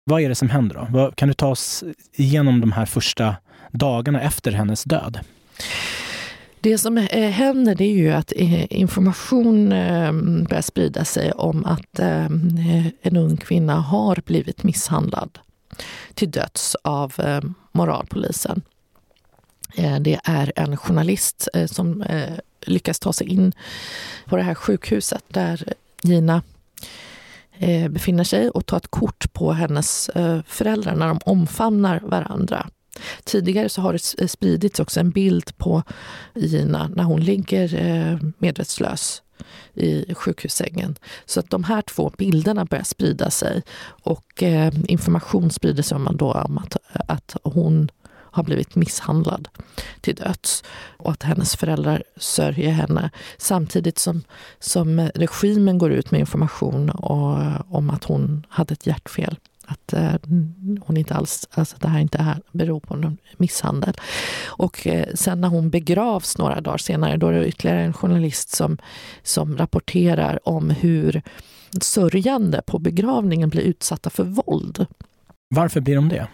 Vad är det som händer då? Kan du ta oss igenom de här första dagarna efter hennes död? Det som eh, händer det är ju att eh, information eh, börjar sprida sig om att en ung kvinna har blivit misshandlad till döds av moralpolisen. Eh, det är en journalist eh, som eh, lyckas ta sig in på det här sjukhuset där Gina befinner sig och ta ett kort på hennes föräldrar när de omfamnar varandra. Tidigare så har det spridits också en bild på Gina när hon ligger medvetslös i sjukhussängen. Så att de här två bilderna börjar sprida sig och information sprider sig om, då, om att, att hon har blivit misshandlad till döds och att hennes föräldrar sörjer henne samtidigt som, som regimen går ut med information och, om att hon hade ett hjärtfel. Att eh, hon inte alls, alltså det här inte här beror på någon misshandel. Och eh, sen när hon begravs några dagar senare, då är det ytterligare en journalist som, som rapporterar om hur sörjande på begravningen blir utsatta för våld. Varför blir de det?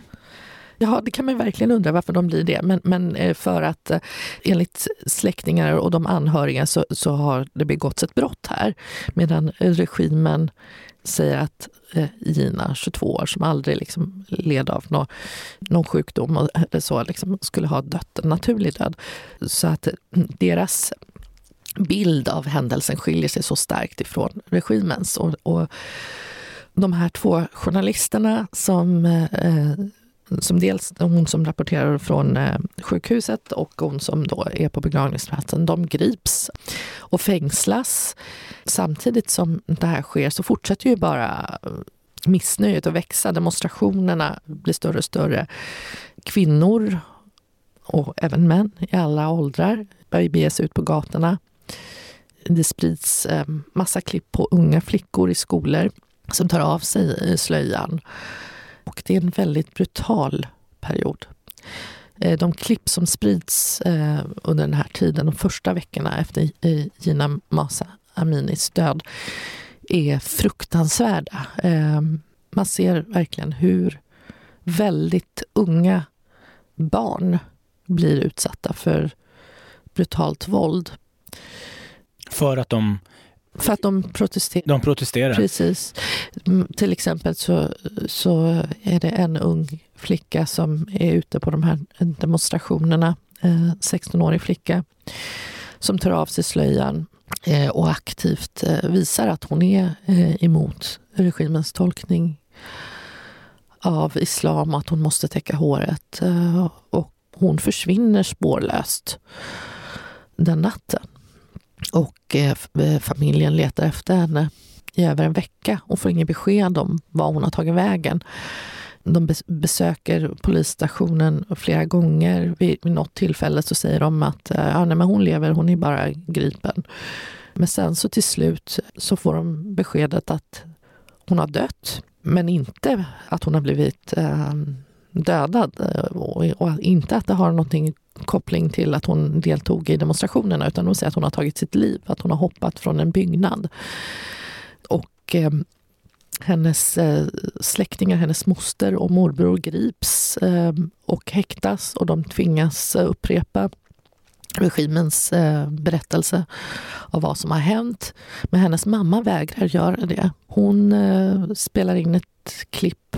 Ja, det kan man verkligen undra varför de blir det. Men, men eh, för att eh, enligt släktingar och de anhöriga så, så har det begåtts ett brott här. Medan eh, regimen säger att Gina, 22 år, som aldrig liksom led av någon, någon sjukdom eller så, liksom, skulle ha dött en naturlig död. Så att mm, deras bild av händelsen skiljer sig så starkt ifrån regimens. Och, och de här två journalisterna som eh, som dels hon som rapporterar från eh, sjukhuset och hon som då är på begravningsplatsen, de grips och fängslas. Samtidigt som det här sker så fortsätter ju bara eh, missnöjet att växa. Demonstrationerna blir större och större. Kvinnor och även män i alla åldrar börjar bege sig ut på gatorna. Det sprids eh, massa klipp på unga flickor i skolor som tar av sig slöjan och det är en väldigt brutal period. Eh, de klipp som sprids eh, under den här tiden, de första veckorna efter eh, Gina Masa Aminis död, är fruktansvärda. Man ser verkligen hur väldigt unga barn blir utsatta för brutalt våld. För att de för att de protesterar. De protesterar. Precis. Mm, Till exempel så, så är det en ung flicka som är ute på de här demonstrationerna, eh, 16-årig flicka, som tar av sig slöjan eh, och aktivt eh, visar att hon är emot regimens tolkning av islam att hon måste täcka håret. Och hon försvinner spårlöst den natten. Och eh, eh, familjen letar efter henne i över en vecka och får inget besked om var hon har tagit vägen. De besöker polisstationen flera gånger. Vid, något tillfälle så säger de att eh, ja, nej, men hon lever, hon är bara gripen. Men sen så till slut så får de beskedet att hon har dött, men inte att hon har blivit eh, dödad. Eh, och, inte att det har någonting koppling till att hon deltog i demonstrationerna utan de säger att hon har tagit sitt liv, att hon har hoppat från en byggnad. Och eh, hennes eh, släktingar, hennes moster och morbror grips eh, och häktas och de tvingas eh, upprepa regimens eh, berättelse av vad som har hänt. Men hennes mamma vägrar göra det. Hon eh, spelar in ett klipp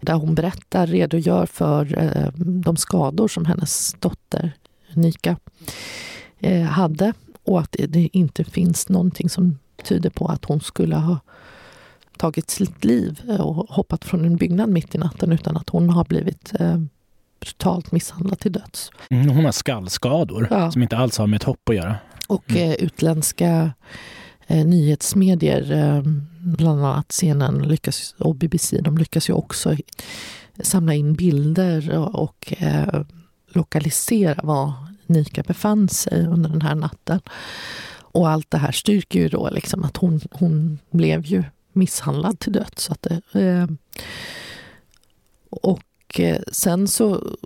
där hon berättar, redogör för eh, de skador som hennes dotter Nika eh, hade och att det, inte finns någonting som tyder på att hon skulle ha tagit sitt liv eh, och hoppat från en byggnad mitt i natten utan att hon har blivit eh, brutalt misshandlad till döds. Mm, Hon har skallskador Ja. som inte alls har med ett hopp att göra. Och eh, utländska eh, nyhetsmedier, eh, bland annat CNN lyckas, och BBC, de lyckas ju också samla in bilder och, och eh, lokalisera var Nika befann sig under den här natten. Och allt det här styrker ju då liksom att hon, hon blev ju misshandlad till döds. Så att det, eh, och eh, sen så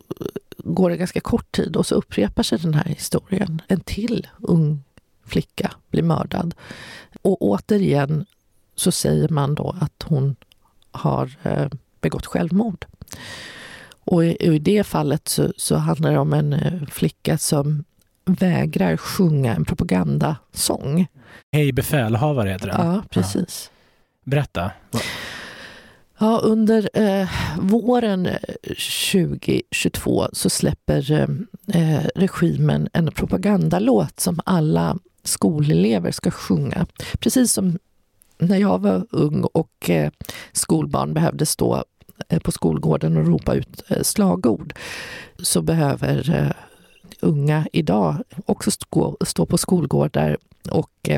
går det ganska kort tid och så upprepar sig den här historien. En till ung flicka blir mördad. Och återigen så säger man då att hon har eh, begått självmord. Och i, i det fallet så, så handlar det om en eh, flicka som vägrar sjunga en propagandasång. Hej befälhavare heter den. Ja, precis. Berätta. Ja, under eh, våren eh, 2022 så släpper eh, eh, regimen en propagandalåt som alla skolelever ska sjunga. Precis som när jag var ung och eh, skolbarn behövde stå eh, på skolgården och ropa ut eh, slagord så behöver unga idag också stå, på skolgårdar och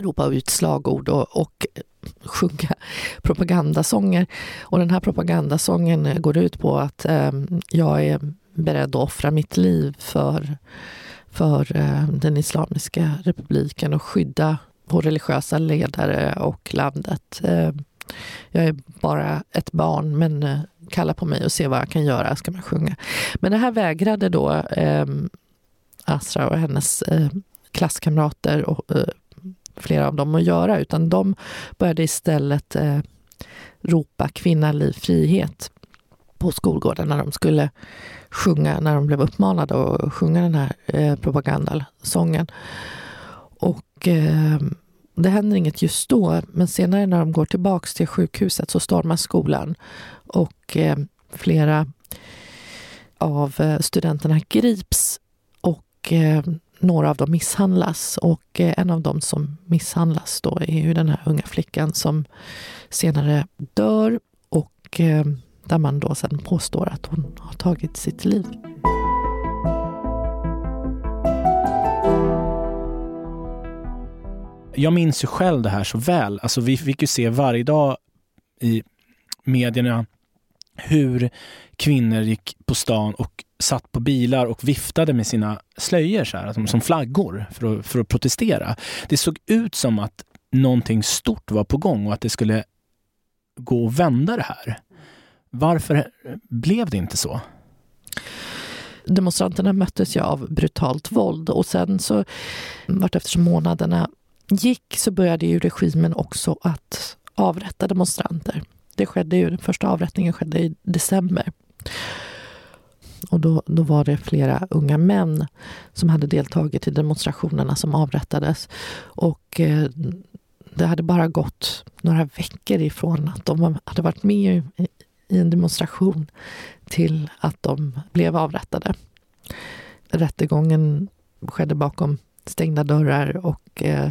ropa ut slagord och, och sjunga propagandasånger. Och den här propagandasången går ut på att eh, jag är beredd att offra mitt liv för, för eh, den Islamiska republiken och skydda vår religiösa ledare och landet. Eh, jag är bara ett barn, men eh, kalla på mig och se vad jag kan göra, ska man sjunga. Men det här vägrade då eh, Asra och hennes eh, klasskamrater och eh, flera av dem att göra, utan de började istället eh, ropa kvinna, liv, frihet på skolgården när de skulle sjunga, när de blev uppmanade att sjunga den här eh, propagandasången. Och eh, det händer inget just då, men senare när de går tillbaks till sjukhuset så stormas skolan och eh, flera av eh, studenterna grips och eh, några av dem misshandlas och eh, en av dem som misshandlas då är ju den här unga flickan som senare dör och eh, där man då sen påstår att hon har tagit sitt liv. Jag minns ju själv det här så väl. Alltså vi fick ju se varje dag i medierna hur kvinnor gick på stan och satt på bilar och viftade med sina slöjor så här, som, som flaggor för att, för att protestera. Det såg ut som att någonting stort var på gång och att det skulle gå att vända det här. Varför blev det inte så? Demonstranterna möttes ju av brutalt våld och sen så vartefter månaderna gick så började ju regimen också att avrätta demonstranter. Det skedde ju, den första avrättningen skedde i december. Och då, då var det flera unga män som hade deltagit i demonstrationerna som avrättades. Och eh, det hade bara gått några veckor ifrån att de hade varit med i, i en demonstration till att de blev avrättade. Rättegången skedde bakom stängda dörrar och eh,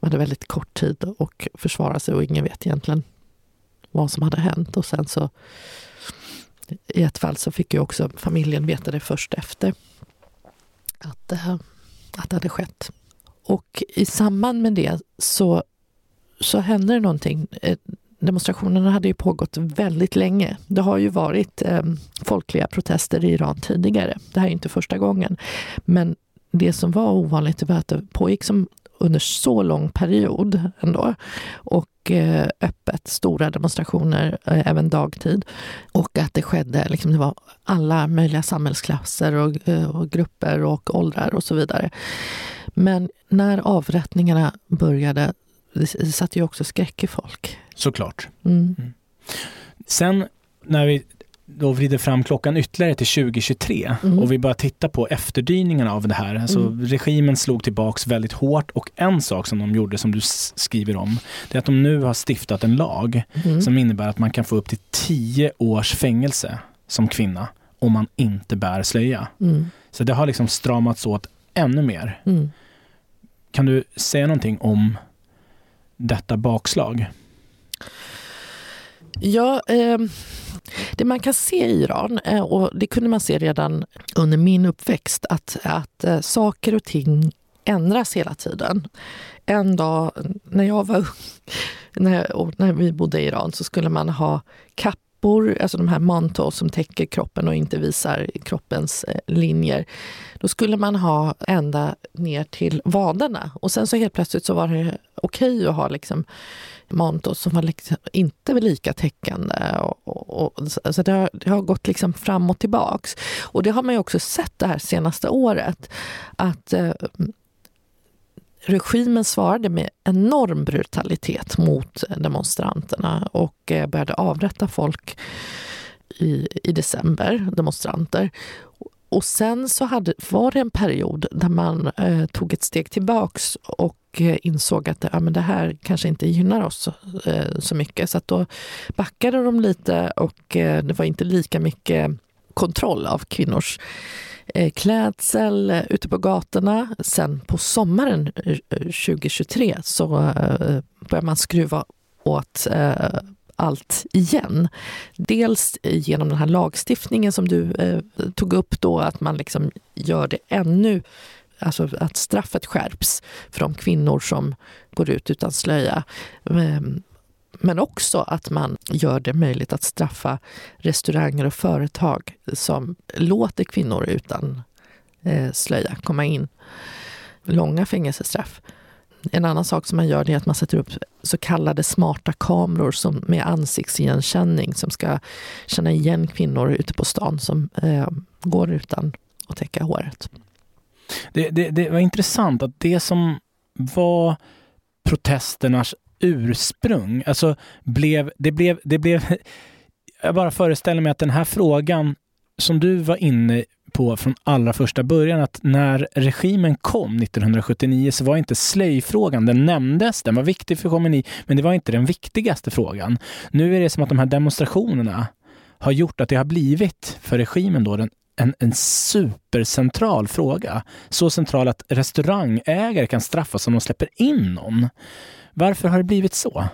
man hade väldigt kort tid att försvara sig och ingen vet egentligen vad som hade hänt. Och sen så i ett fall så fick ju också familjen veta det först efter att, äh, att det hade skett. Och i samband med det så, så hände det någonting. Eh, Demonstrationerna hade ju pågått väldigt länge. Det har ju varit eh, folkliga protester i Iran tidigare. Det här är inte första gången. Men det som var ovanligt var att det pågick som under så lång period ändå. Och eh, öppet, stora demonstrationer, eh, även dagtid. Och att det skedde, liksom, det var alla möjliga samhällsklasser och, eh, och grupper och åldrar och så vidare. Men när avrättningarna började, det satte ju också skräck i folk. Såklart. Mm. Mm. Sen när vi då vrider fram klockan ytterligare till 2023 mm. och vi börjar titta på efterdyningarna av det här. Alltså, mm. Regimen slog tillbaks väldigt hårt och en sak som de gjorde som du skriver om, det är att de nu har stiftat en lag mm. som innebär att man kan få upp till tio års fängelse som kvinna om man inte bär slöja. Mm. Så det har liksom stramats åt ännu mer. Mm. Kan du säga någonting om detta bakslag? Ja, eh, det man kan se i Iran, eh, och det kunde man se redan under min uppväxt, att, att eh, saker och ting ändras hela tiden. En dag när jag var ung, när, när vi bodde i Iran, så skulle man ha kappor, alltså de här manto som täcker kroppen och inte visar kroppens eh, linjer. Då skulle man ha ända ner till vaderna och sen så helt plötsligt så var det okej okay att ha liksom Montos som var liksom inte lika täckande. Och, och, och, så det har, det har, gått liksom fram och tillbaks. Och det har man ju också sett det här senaste året. Att eh, regimen svarade med enorm brutalitet mot demonstranterna och eh, började avrätta folk i, i december, demonstranter. Och sen så hade, var det en period där man eh, tog ett steg tillbaks och och eh, insåg att ja, men det här kanske inte gynnar oss så eh, mycket. Så att då backade de lite och eh, det var inte lika mycket kontroll av kvinnors klädsel ute på gatorna. Sen på sommaren 2023 så började man skruva åt allt igen. Dels genom den här lagstiftningen som du eh, tog upp då, att man liksom gör det ännu Alltså att straffet skärps för de kvinnor som går ut utan slöja. Ehm, men också att man gör det möjligt att straffa restauranger och företag som låter kvinnor utan eh, slöja komma in. Långa fängelsestraff. En annan sak som man gör är att man sätter upp så kallade smarta kameror som, med ansiktsigenkänning som ska känna igen kvinnor ute på stan som eh, går utan att täcka håret. Det, det, det var intressant att det som var protesternas ursprung, alltså blev, det blev, det blev, jag bara föreställer mig att den här frågan som du var inne på från allra första början att när regimen kom 1979 så var inte slöjfrågan, den nämndes, den var viktig för Khomeini, men det var inte den viktigaste frågan. Nu är det som att de här demonstrationerna har gjort att det har blivit för regimen då den, en, en supercentral fråga. Så central att restaurangägare kan straffas om de släpper in någon. Varför har det blivit så?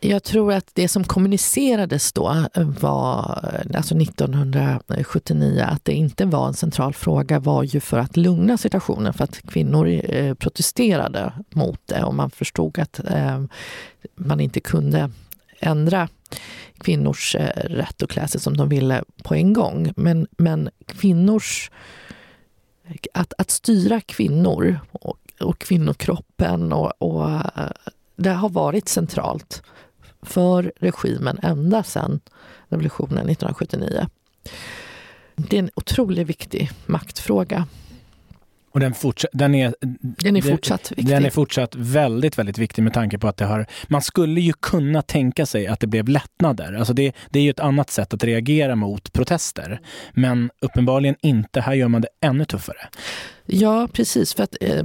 Jag tror att det som kommunicerades då var, alltså 1979, att det inte var en central fråga var ju för att lugna situationen, för att kvinnor eh, protesterade mot det och man förstod att eh, man inte kunde ändra kvinnors eh, rätt att klä sig som de ville på en gång. Men, men kvinnors... Att, att styra kvinnor och, och kvinnokroppen och, och eh, det har varit centralt för regimen ända sedan revolutionen 1979. Det är en otroligt viktig maktfråga. Och den, den, är, den är fortsatt viktig. Den är fortsatt väldigt, väldigt viktig med tanke på att det har... Man skulle ju kunna tänka sig att det blev lättnader. Alltså det, det är ju ett annat sätt att reagera mot protester. Men uppenbarligen inte. Här gör man det ännu tuffare. Ja, precis. För att eh,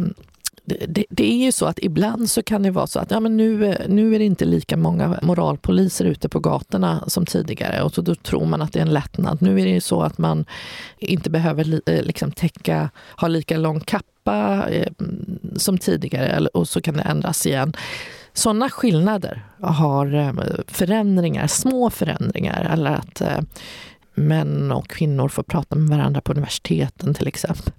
det, det, är ju så att ibland så kan det vara så att ja, men nu, nu är det inte lika många moralpoliser ute på gatorna som tidigare och så då tror man att det är en lättnad. Nu är det ju så att man inte behöver eh, liksom täcka, ha lika lång kappa eh, som tidigare och så kan det ändras igen. Sådana skillnader har eh, förändringar, små förändringar eller att eh, män och kvinnor får prata med varandra på universiteten till exempel.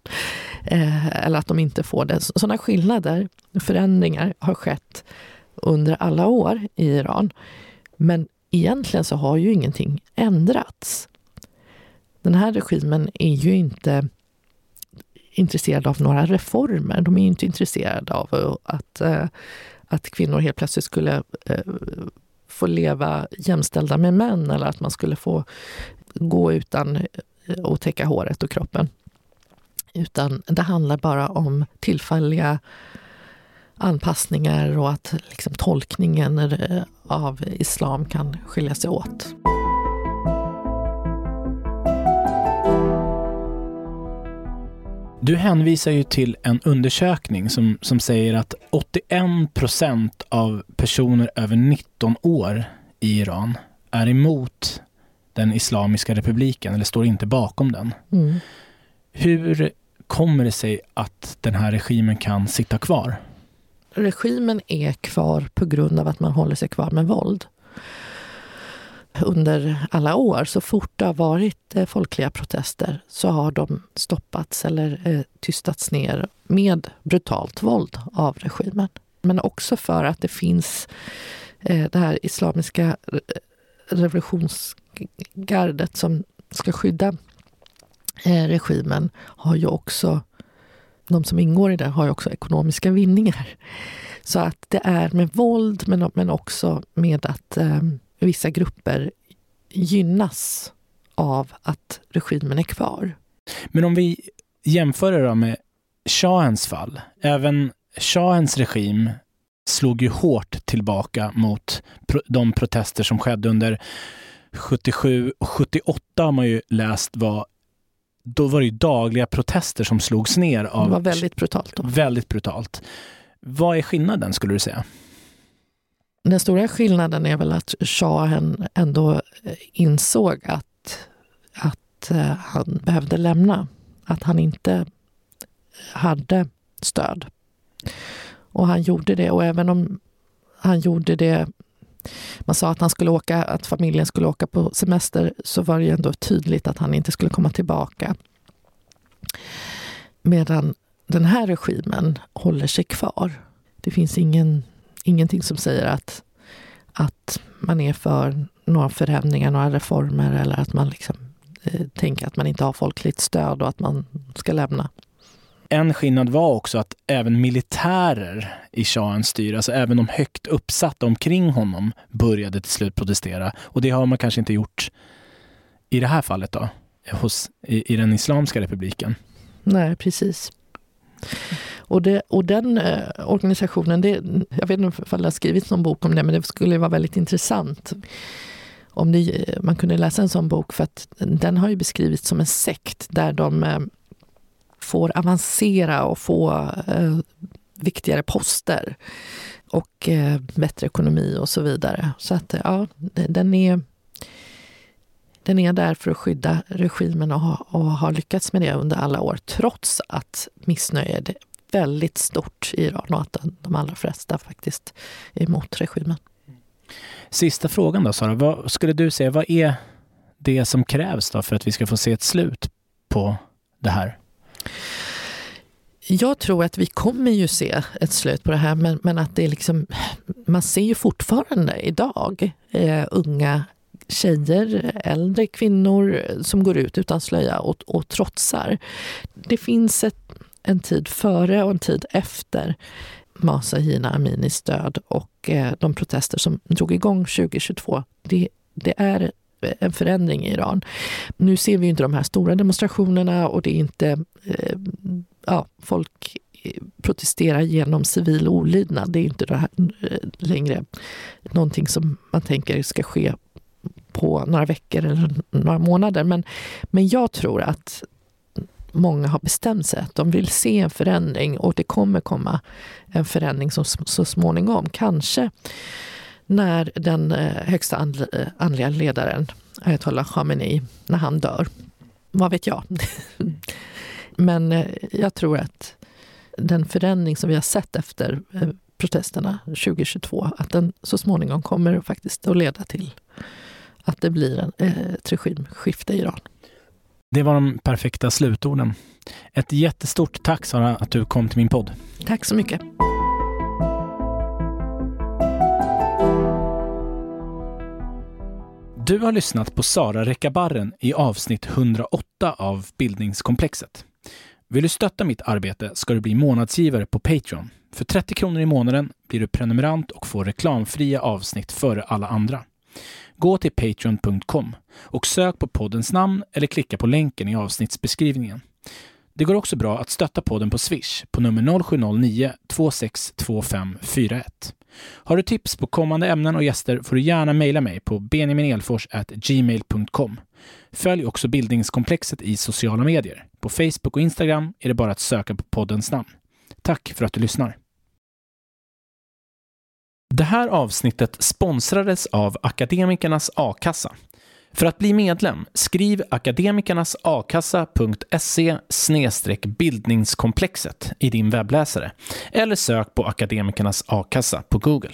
Eh, eller att de inte får det. Sådana skillnader, förändringar, har skett under alla år i Iran. Men egentligen så har ju ingenting ändrats. Den här regimen är ju inte intresserad av några reformer. De är inte intresserade av att, eh, att kvinnor helt plötsligt skulle eh, få leva jämställda med män eller att man skulle få gå utan eh, att täcka håret och kroppen. Utan det handlar bara om tillfälliga anpassningar och att liksom tolkningen eh, av islam kan skilja sig åt. Du hänvisar ju till en undersökning som, som säger att 81 procent av personer över 19 år i Iran är emot den Islamiska republiken eller står inte bakom den. Mm. Hur kommer det sig att den här regimen kan sitta kvar? Regimen är kvar på grund av att man håller sig kvar med våld. Under alla år, så fort det har varit eh, folkliga protester så har de stoppats eller eh, tystats ner med brutalt våld av regimen. Men också för att det finns eh, det här islamiska revolutionsgardet som ska skydda eh, regimen har ju också, de som ingår i det har ju också ekonomiska vinningar. Så att det är med våld men, men också med att eh, vissa grupper gynnas av att regimen är kvar. Men om vi jämför det då med shahens fall. Även shahens regim slog ju hårt tillbaka mot de protester som skedde under 77 och 78 har man ju läst var då var det dagliga protester som slogs ner. Av, det var väldigt brutalt. Då. Väldigt brutalt. Vad är skillnaden skulle du säga? Den stora skillnaden är väl att shahen ändå eh, insåg att, att eh, han behövde lämna. Att han inte hade stöd. Och han gjorde det. Och även om han gjorde det man sa att han skulle åka, att familjen skulle åka på semester, så var det ändå tydligt att han inte skulle komma tillbaka. Medan den här regimen håller sig kvar. Det finns ingen, ingenting som säger att, att man är för några förändringar, några reformer eller att man liksom, eh, tänker att man inte har folkligt stöd och att man ska lämna. En skillnad var också att även militärer i shahens styre, alltså även de högt uppsatta omkring honom, började till slut protestera. Och det har man kanske inte gjort i det här fallet då, hos, i, i den Islamska republiken. Nej, precis. Och, det, och den eh, organisationen, det, jag vet inte om det har skrivits någon bok om det, men det skulle vara väldigt intressant om det, eh, man kunde läsa en sån bok, för att den har ju beskrivits som en sekt där de eh, får avancera och få eh, viktigare poster och eh, bättre ekonomi och så vidare. Så att eh, ja, den är, den är där för att skydda regimen och, ha, och har lyckats med det under alla år trots att missnöjet är väldigt stort i Iran och att de allra flesta faktiskt är emot regimen. Sista frågan då Sara, vad skulle du säga, vad är det som krävs då för att vi ska få se ett slut på det här? Jag tror att vi kommer ju se ett slut på det här, men, men att det är liksom, man ser ju fortfarande idag eh, unga tjejer, äldre kvinnor som går ut utan slöja och, och trotsar. Det finns ett, en tid före och en tid efter Masa Hina Aminis död och eh, de protester som drog igång 2022. Det, det är en förändring i Iran. Nu ser vi inte de här stora demonstrationerna och det är inte eh, ja, folk eh, protesterar genom civil olydnad. Det är inte det här eh, längre någonting som man tänker ska ske på några veckor eller några månader. Men, men jag tror att många har bestämt sig att de vill se en förändring och det kommer komma en förändring som, så småningom. Kanske när den eh, högsta eh, andliga ledaren, ayatollah Khamenei, när han dör. Vad vet jag? Men eh, jag tror att den förändring som vi har sett efter protesterna 2022, att den så småningom kommer faktiskt att leda till att det blir en, ett regimskifte i Iran. Det var de perfekta slutorden. Ett jättestort tack Sara att du kom till min podd. Tack så mycket. Du har lyssnat på Sara Rekabarren i avsnitt 108 av Bildningskomplexet. Vill du stötta mitt arbete ska du bli månadsgivare på Patreon. För 30 kronor i månaden blir du prenumerant och får reklamfria avsnitt före alla andra. Gå till patreon.com och sök på poddens namn eller klicka på länken i avsnittsbeskrivningen. Det går också bra att stötta podden på Swish på nummer 0709 262541. Har du tips på kommande ämnen och gäster får du gärna mejla mig på benjaminelfors.gmail.com. Följ också bildningskomplexet i sociala medier. På Facebook och Instagram är det bara att söka på poddens namn. Tack för att du lyssnar. Det här avsnittet sponsrades av Akademikernas a-kassa. För att bli medlem, skriv akademikernasakassa.se bildningskomplexet i din webbläsare eller sök på Akademikernas a-kassa på Google.